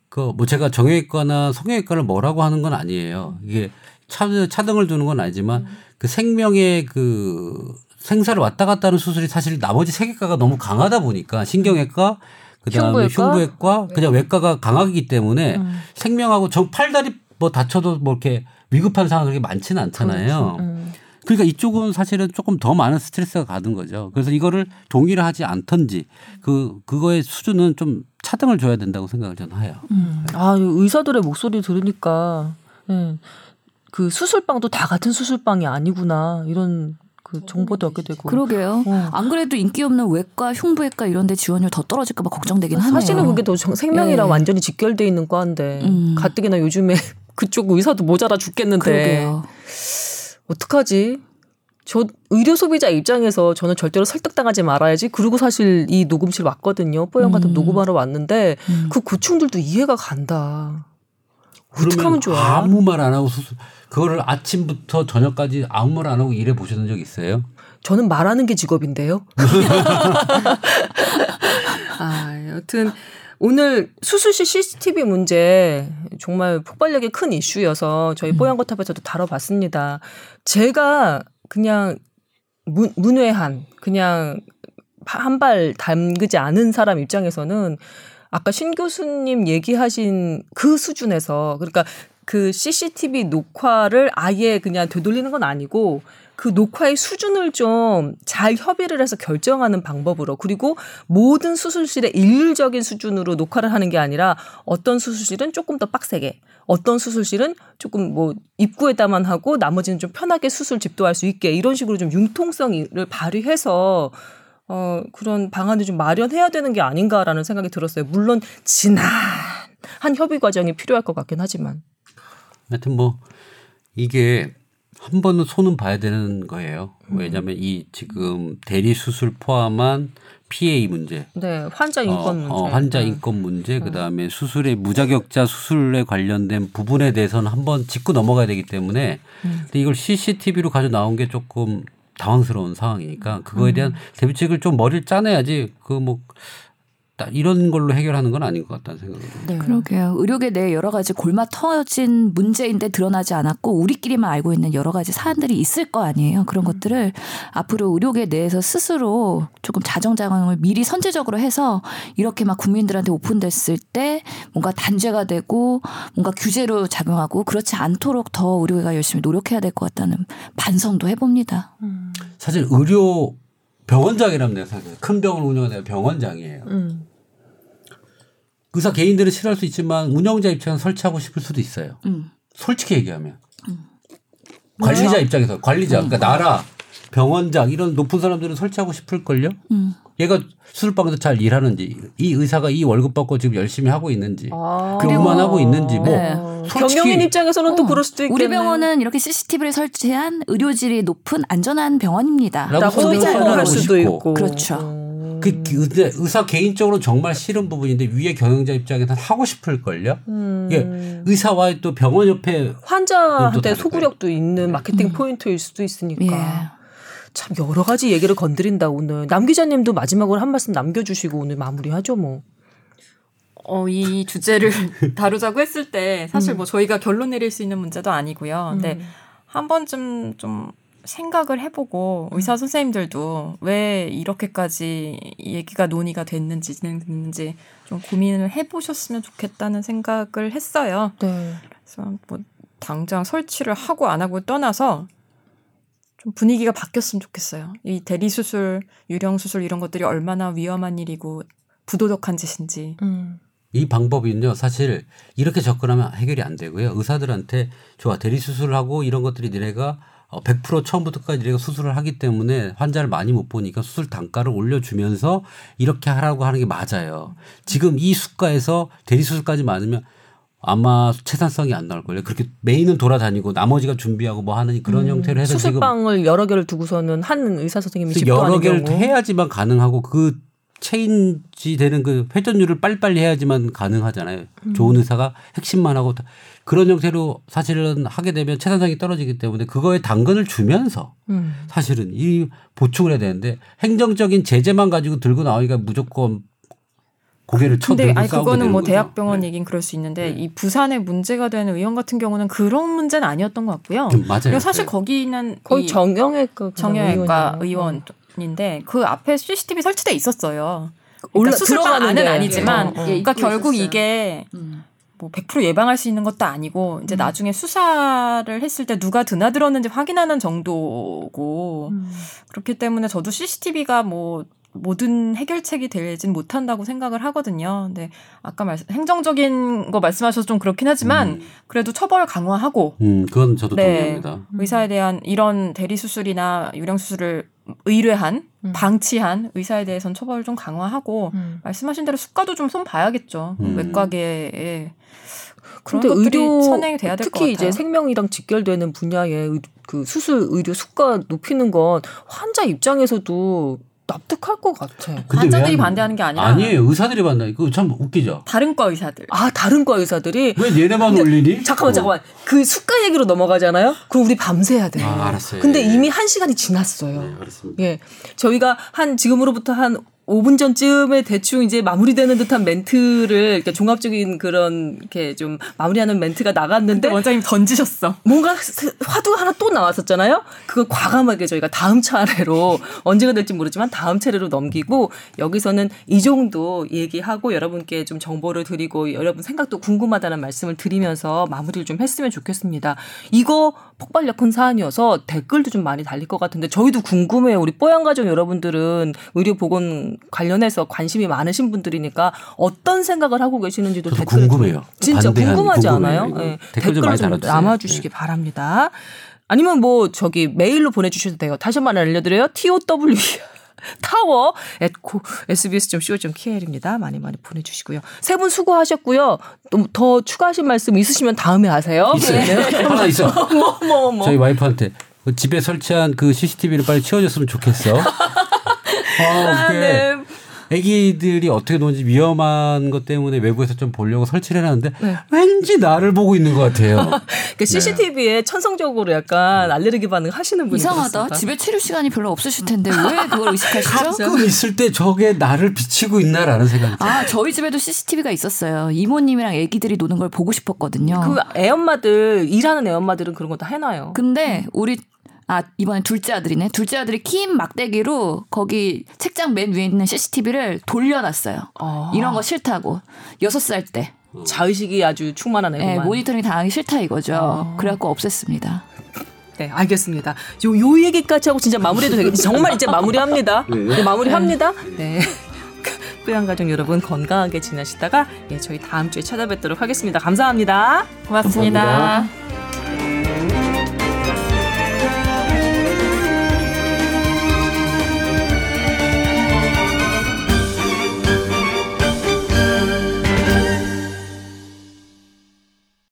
그 뭐 제가 정형외과나 성형외과를 뭐라고 하는 건 아니에요. 이게 차, 차등을 두는 건 아니지만 그 생명의 그 생사를 왔다 갔다 하는 수술이 사실 나머지 세계과가 너무 강하다 보니까 신경외과 그다음에 흉부외과? 흉부외과 그냥 외과가 강하기 때문에 생명하고 저 팔다리 뭐 다쳐도 뭐 이렇게 위급한 상황이 그렇게 많지는 않잖아요. 음. 그러니까 이쪽은 사실은 조금 더 많은 스트레스가 가는 거죠. 그래서 이거를 동의를 하지 않던지 그 그거의 수준은 좀 차등을 줘야 된다고 생각을 저는 해요. 아, 이 의사들의 목소리 들으니까 예. 그 수술방도 다 같은 수술방이 아니구나 이런 그 정보도 얻게 되고. 그러게요. 어. 안 그래도 인기 없는 외과, 흉부외과 이런 데 지원율 더 떨어질까 봐 걱정되긴 하네요. 사실은 그게 더 정- 생명이랑 예. 완전히 직결돼 있는 과인데 음. 가뜩이나 요즘에 그쪽 의사도 모자라 죽겠는데 그러게요. 어떡하지? 저 의료 소비자 입장에서 저는 절대로 설득당하지 말아야지. 그리고 사실 이 녹음실 왔거든요. 뽀얀 같은 음. 녹음하러 왔는데 음. 그 고충들도 이해가 간다. 어떻게 하면 좋아? 아무 말 안 하고 수술 그거를 아침부터 저녁까지 아무 말 안 하고 일해 보셨던 적 있어요? 저는 말하는 게 직업인데요. 아, 여튼 오늘 수술실 CCTV 문제 정말 폭발력이 큰 이슈여서 저희 뽀얀거탑에서도 다뤄봤습니다. 제가 그냥 문, 문외한 그냥 한 발 담그지 않은 사람 입장에서는 아까 신 교수님 얘기하신 그 수준에서 그러니까 그 CCTV 녹화를 아예 그냥 되돌리는 건 아니고 그 녹화의 수준을 좀 잘 협의를 해서 결정하는 방법으로 그리고 모든 수술실의 일률적인 수준으로 녹화를 하는 게 아니라 어떤 수술실은 조금 더 빡세게 어떤 수술실은 조금 뭐 입구에다만 하고 나머지는 좀 편하게 수술 집도할 수 있게 이런 식으로 좀 융통성을 발휘해서 어 그런 방안을 좀 마련해야 되는 게 아닌가라는 생각이 들었어요. 물론 지난한 협의 과정이 필요할 것 같긴 하지만. 하여튼 뭐 이게 한 번은 손은 봐야 되는 거예요. 음. 왜냐하면 이 지금 대리 수술 포함한 PA 문제, 네, 환자 인권 문제. 어, 어, 환자 네. 인권 문제, 그 다음에 수술의 무자격자 수술에 관련된 부분에 대해서는 한번 짚고 넘어가야 되기 때문에, 음. 근데 이걸 CCTV로 가져 나온 게 조금 당황스러운 상황이니까 그거에 대한 음. 대비책을 좀 머리를 짜내야지 그뭐 이런 걸로 해결하는 건 아닌 것 같다는 생각이 듭니다. 네. 그러게요. 의료계 내 여러 가지 골마 터진 문제인데 드러나지 않았고 우리끼리만 알고 있는 여러 가지 사안들이 있을 거 아니에요. 그런 것들을 앞으로 의료계 내에서 스스로 조금 자정자강을 미리 선제적으로 해서 이렇게 막 국민들한테 오픈됐을 때 뭔가 단죄가 되고 뭔가 규제로 작용하고 그렇지 않도록 더 의료계가 열심히 노력해야 될 것 같다는 반성도 해봅니다. 사실 의료 병원장이라면 내가 생각해요. 큰 병을 운영하는 병원장이에요. 음. 의사 개인들은 싫어할 수 있지만 운영자 입장에서 설치하고 싶을 수도 있어요. 음. 솔직히 얘기하면 관리자 입장에서 관리자 그러니까 나라 병원장 이런 높은 사람들은 설치하고 싶을걸요. 음. 얘가 수술방에서 잘 일하는지 이 의사가 이 월급 받고 지금 열심히 하고 있는지 아. 근무만 하고 있는지 뭐 네. 경영인 입장에서는 또 어, 그럴 수도 있겠네. 우리 병원은 이렇게 CCTV를 설치한 의료질이 높은 안전한 병원입니다. 라고 라고 소비자를 소비자를 할 하고 수도 싶고. 있고. 그렇죠. 음. 그 의사, 의사 개인적으로 정말 싫은 부분인데 위에 경영자 입장에서는 하고 싶을 걸요. 음. 이게 의사와의 또 병원 옆에 또 환자한테 소구력도 있는 마케팅 포인트일 수도 있으니까. 예. 참 여러 가지 얘기를 건드린다 오늘. 남 기자님도 마지막으로 한 말씀 남겨주시고 오늘 마무리하죠 뭐. 어, 이 주제를 다루자고 했을 때 사실 뭐 저희가 결론 내릴 수 있는 문제도 아니고요. 근데 음. 한 번쯤 좀 생각을 해보고 의사 선생님들도 왜 이렇게까지 얘기가 논의가 됐는지 진행됐는지 좀 고민을 해보셨으면 좋겠다는 생각을 했어요. 네. 그래서 뭐 당장 설치를 하고 안 하고 떠나서 좀 분위기가 바뀌었으면 좋겠어요. 이 대리 수술, 유령 수술 이런 것들이 얼마나 위험한 일이고 부도덕한 짓인지. 음. 이 방법은요 사실 이렇게 접근하면 해결이 안 되고요 의사들한테 좋아 대리 수술을 하고 이런 것들이 니네가 어, 100% 처음부터까지 니네가 수술을 하기 때문에 환자를 많이 못 보니까 수술 단가를 올려주면서 이렇게 하라고 하는 게 맞아요. 지금 이 수가에서 대리 수술까지 많으면 아마 채산성이 안 나올 거예요. 그렇게 메인은 돌아다니고 나머지가 준비하고 뭐 하는 그런 형태로 해서 음. 수술방을 여러 개를 두고서는 한 의사 선생님이 여러 개를 경우. 해야지만 가능하고 그 체인지 되는 그 회전율을 빨리빨리 해야지만 가능하잖아요. 음. 좋은 의사가 핵심만 하고 다- 그런 형태로 사실은 하게 되면 채산성이 떨어지기 때문에 그거에 당근을 주면서 음. 사실은 이 보충을 해야 되는데 행정적인 제재만 가지고 들고 나오니까 무조건 고개를 근데 쳐들고 아니 싸우게 그거는 뭐. 대학병원 네. 얘긴 그럴 수 있는데 네. 이 부산에 문제가 되는 의원 같은 경우는 그런 문제는 아니었던 것 같고요. 음, 맞아요. 사실 네. 거기는 거의 이 정형외과 정형외과. 의원인데 그 앞에 CCTV 설치돼 있었어요. 올라- 그러니까 수술방 안은 들어가는데. 아니지만, 어, 어. 그러니까 결국 있었어요. 이게 음. 뭐100% 예방할 수 있는 것도 아니고 이제 나중에 수사를 했을 때 누가 드나들었는지 확인하는 정도고 음. 그렇기 때문에 저도 CCTV가 뭐 모든 해결책이 되진 못한다고 생각을 하거든요. 근데 아까 말씀 행정적인 거 말씀하셔서 좀 그렇긴 하지만 음. 그래도 처벌 강화하고 음, 그건 저도 네. 동의합니다. 의사에 대한 이런 대리 수술이나 유령 수술을 의뢰한 음. 방치한 의사에 대해서는 처벌을 좀 강화하고 음. 말씀하신 대로 수가도 좀 손 봐야겠죠. 음. 외과계에 그런 근데 것들이 의료 선행이 돼야 될것 특히 같아요. 이제 생명이랑 직결되는 분야의 의- 그 수술 의료 수가 높이는 건 환자 입장에서도 납득할 것 같아. 환자들이 안- 반대하는 게 아니라 아니에요. 의사들이 반대. 그거 참 웃기죠. 다른 과 의사들. 아 다른 과 의사들이 왜 얘네만 올리니? 잠깐만 잠깐만 그 수가 얘기로 넘어가잖아요. 그럼 우리 밤새야 돼. 아, 알았어요. 근데 예. 이미 한 시간이 지났어요. 네, 알았습니다. 예. 저희가 한 지금으로부터 한 5분 전쯤에 대충 이제 마무리되는 듯한 멘트를 이렇게 종합적인 그런 이렇게 좀 마무리하는 멘트가 나갔는데 원장님 던지셨어. 뭔가 세- 화두가 하나 또 나왔었잖아요. 그걸 과감하게 저희가 다음 차례로 언제가 될지 모르지만 다음 차례로 넘기고 여기서는 이 정도 얘기하고 여러분께 좀 정보를 드리고 여러분 생각도 궁금하다는 말씀을 드리면서 마무리를 좀 했으면 좋겠습니다. 이거 폭발력 큰 사안이어서 댓글도 좀 많이 달릴 것 같은데 저희도 궁금해요. 우리 뽀얀 가족 여러분들은 의료보건 관련해서 관심이 많으신 분들이니까 어떤 생각을 하고 계시는지도 댓글 궁금해요. 진짜 궁금하지 궁금해요. 않아요? 예. 댓글 좀 많이 달아주세요. 남아주시기 바랍니다. 아니면 뭐 저기 메일로 보내주셔도 돼요. 다시 한번 알려드려요. tow 타워 at sbs.co.kr입니다. 많이 많이 보내주시고요. 세 분 수고하셨고요. 또 더 추가하실 말씀 있으시면 다음에 하세요. 있어요. 네. 하나 있어. 뭐, 뭐, 뭐. 저희 와이프한테 그 집에 설치한 그 CCTV를 빨리 치워줬으면 좋겠어. 아, 그게 네. 애기들이 어떻게 노는지 위험한 것 때문에 외부에서 좀 보려고 설치를 해놨는데 네. 왠지 나를 보고 있는 것 같아요. 그 CCTV에 천성적으로 약간 알레르기 반응 하시는 분이 이상하다. 그렇습니다. 집에 치료 시간이 별로 없으실 텐데 왜 그걸 의식하시죠? 가끔 있을 때 저게 나를 비치고 있나라는 생각이 들어요. 아, 저희 집에도 CCTV가 있었어요. 이모님이랑 애기들이 노는 걸 보고 싶었거든요. 그 애엄마들 일하는 애엄마들은 그런 거 다 해놔요. 근데 우리 아 이번에 둘째 아들이네. 둘째 아들이 킨 막대기로 거기 책장 맨 위에 있는 CCTV를 돌려놨어요. 아. 이런 거 싫다고 여섯 살 때 자의식이 아주 충만한 네, 애구만. 모니터링 당하기 싫다 이거죠. 그래갖고 없앴습니다. 네, 알겠습니다. 요, 요 얘기까지 하고 진짜 마무리해도 되겠지. 정말 이제 마무리합니다. 이제 마무리합니다. 네. 뿌양 가족 여러분 건강하게 지내시다가 예, 저희 다음 주에 찾아뵙도록 하겠습니다. 감사합니다. 고맙습니다. 감사합니다.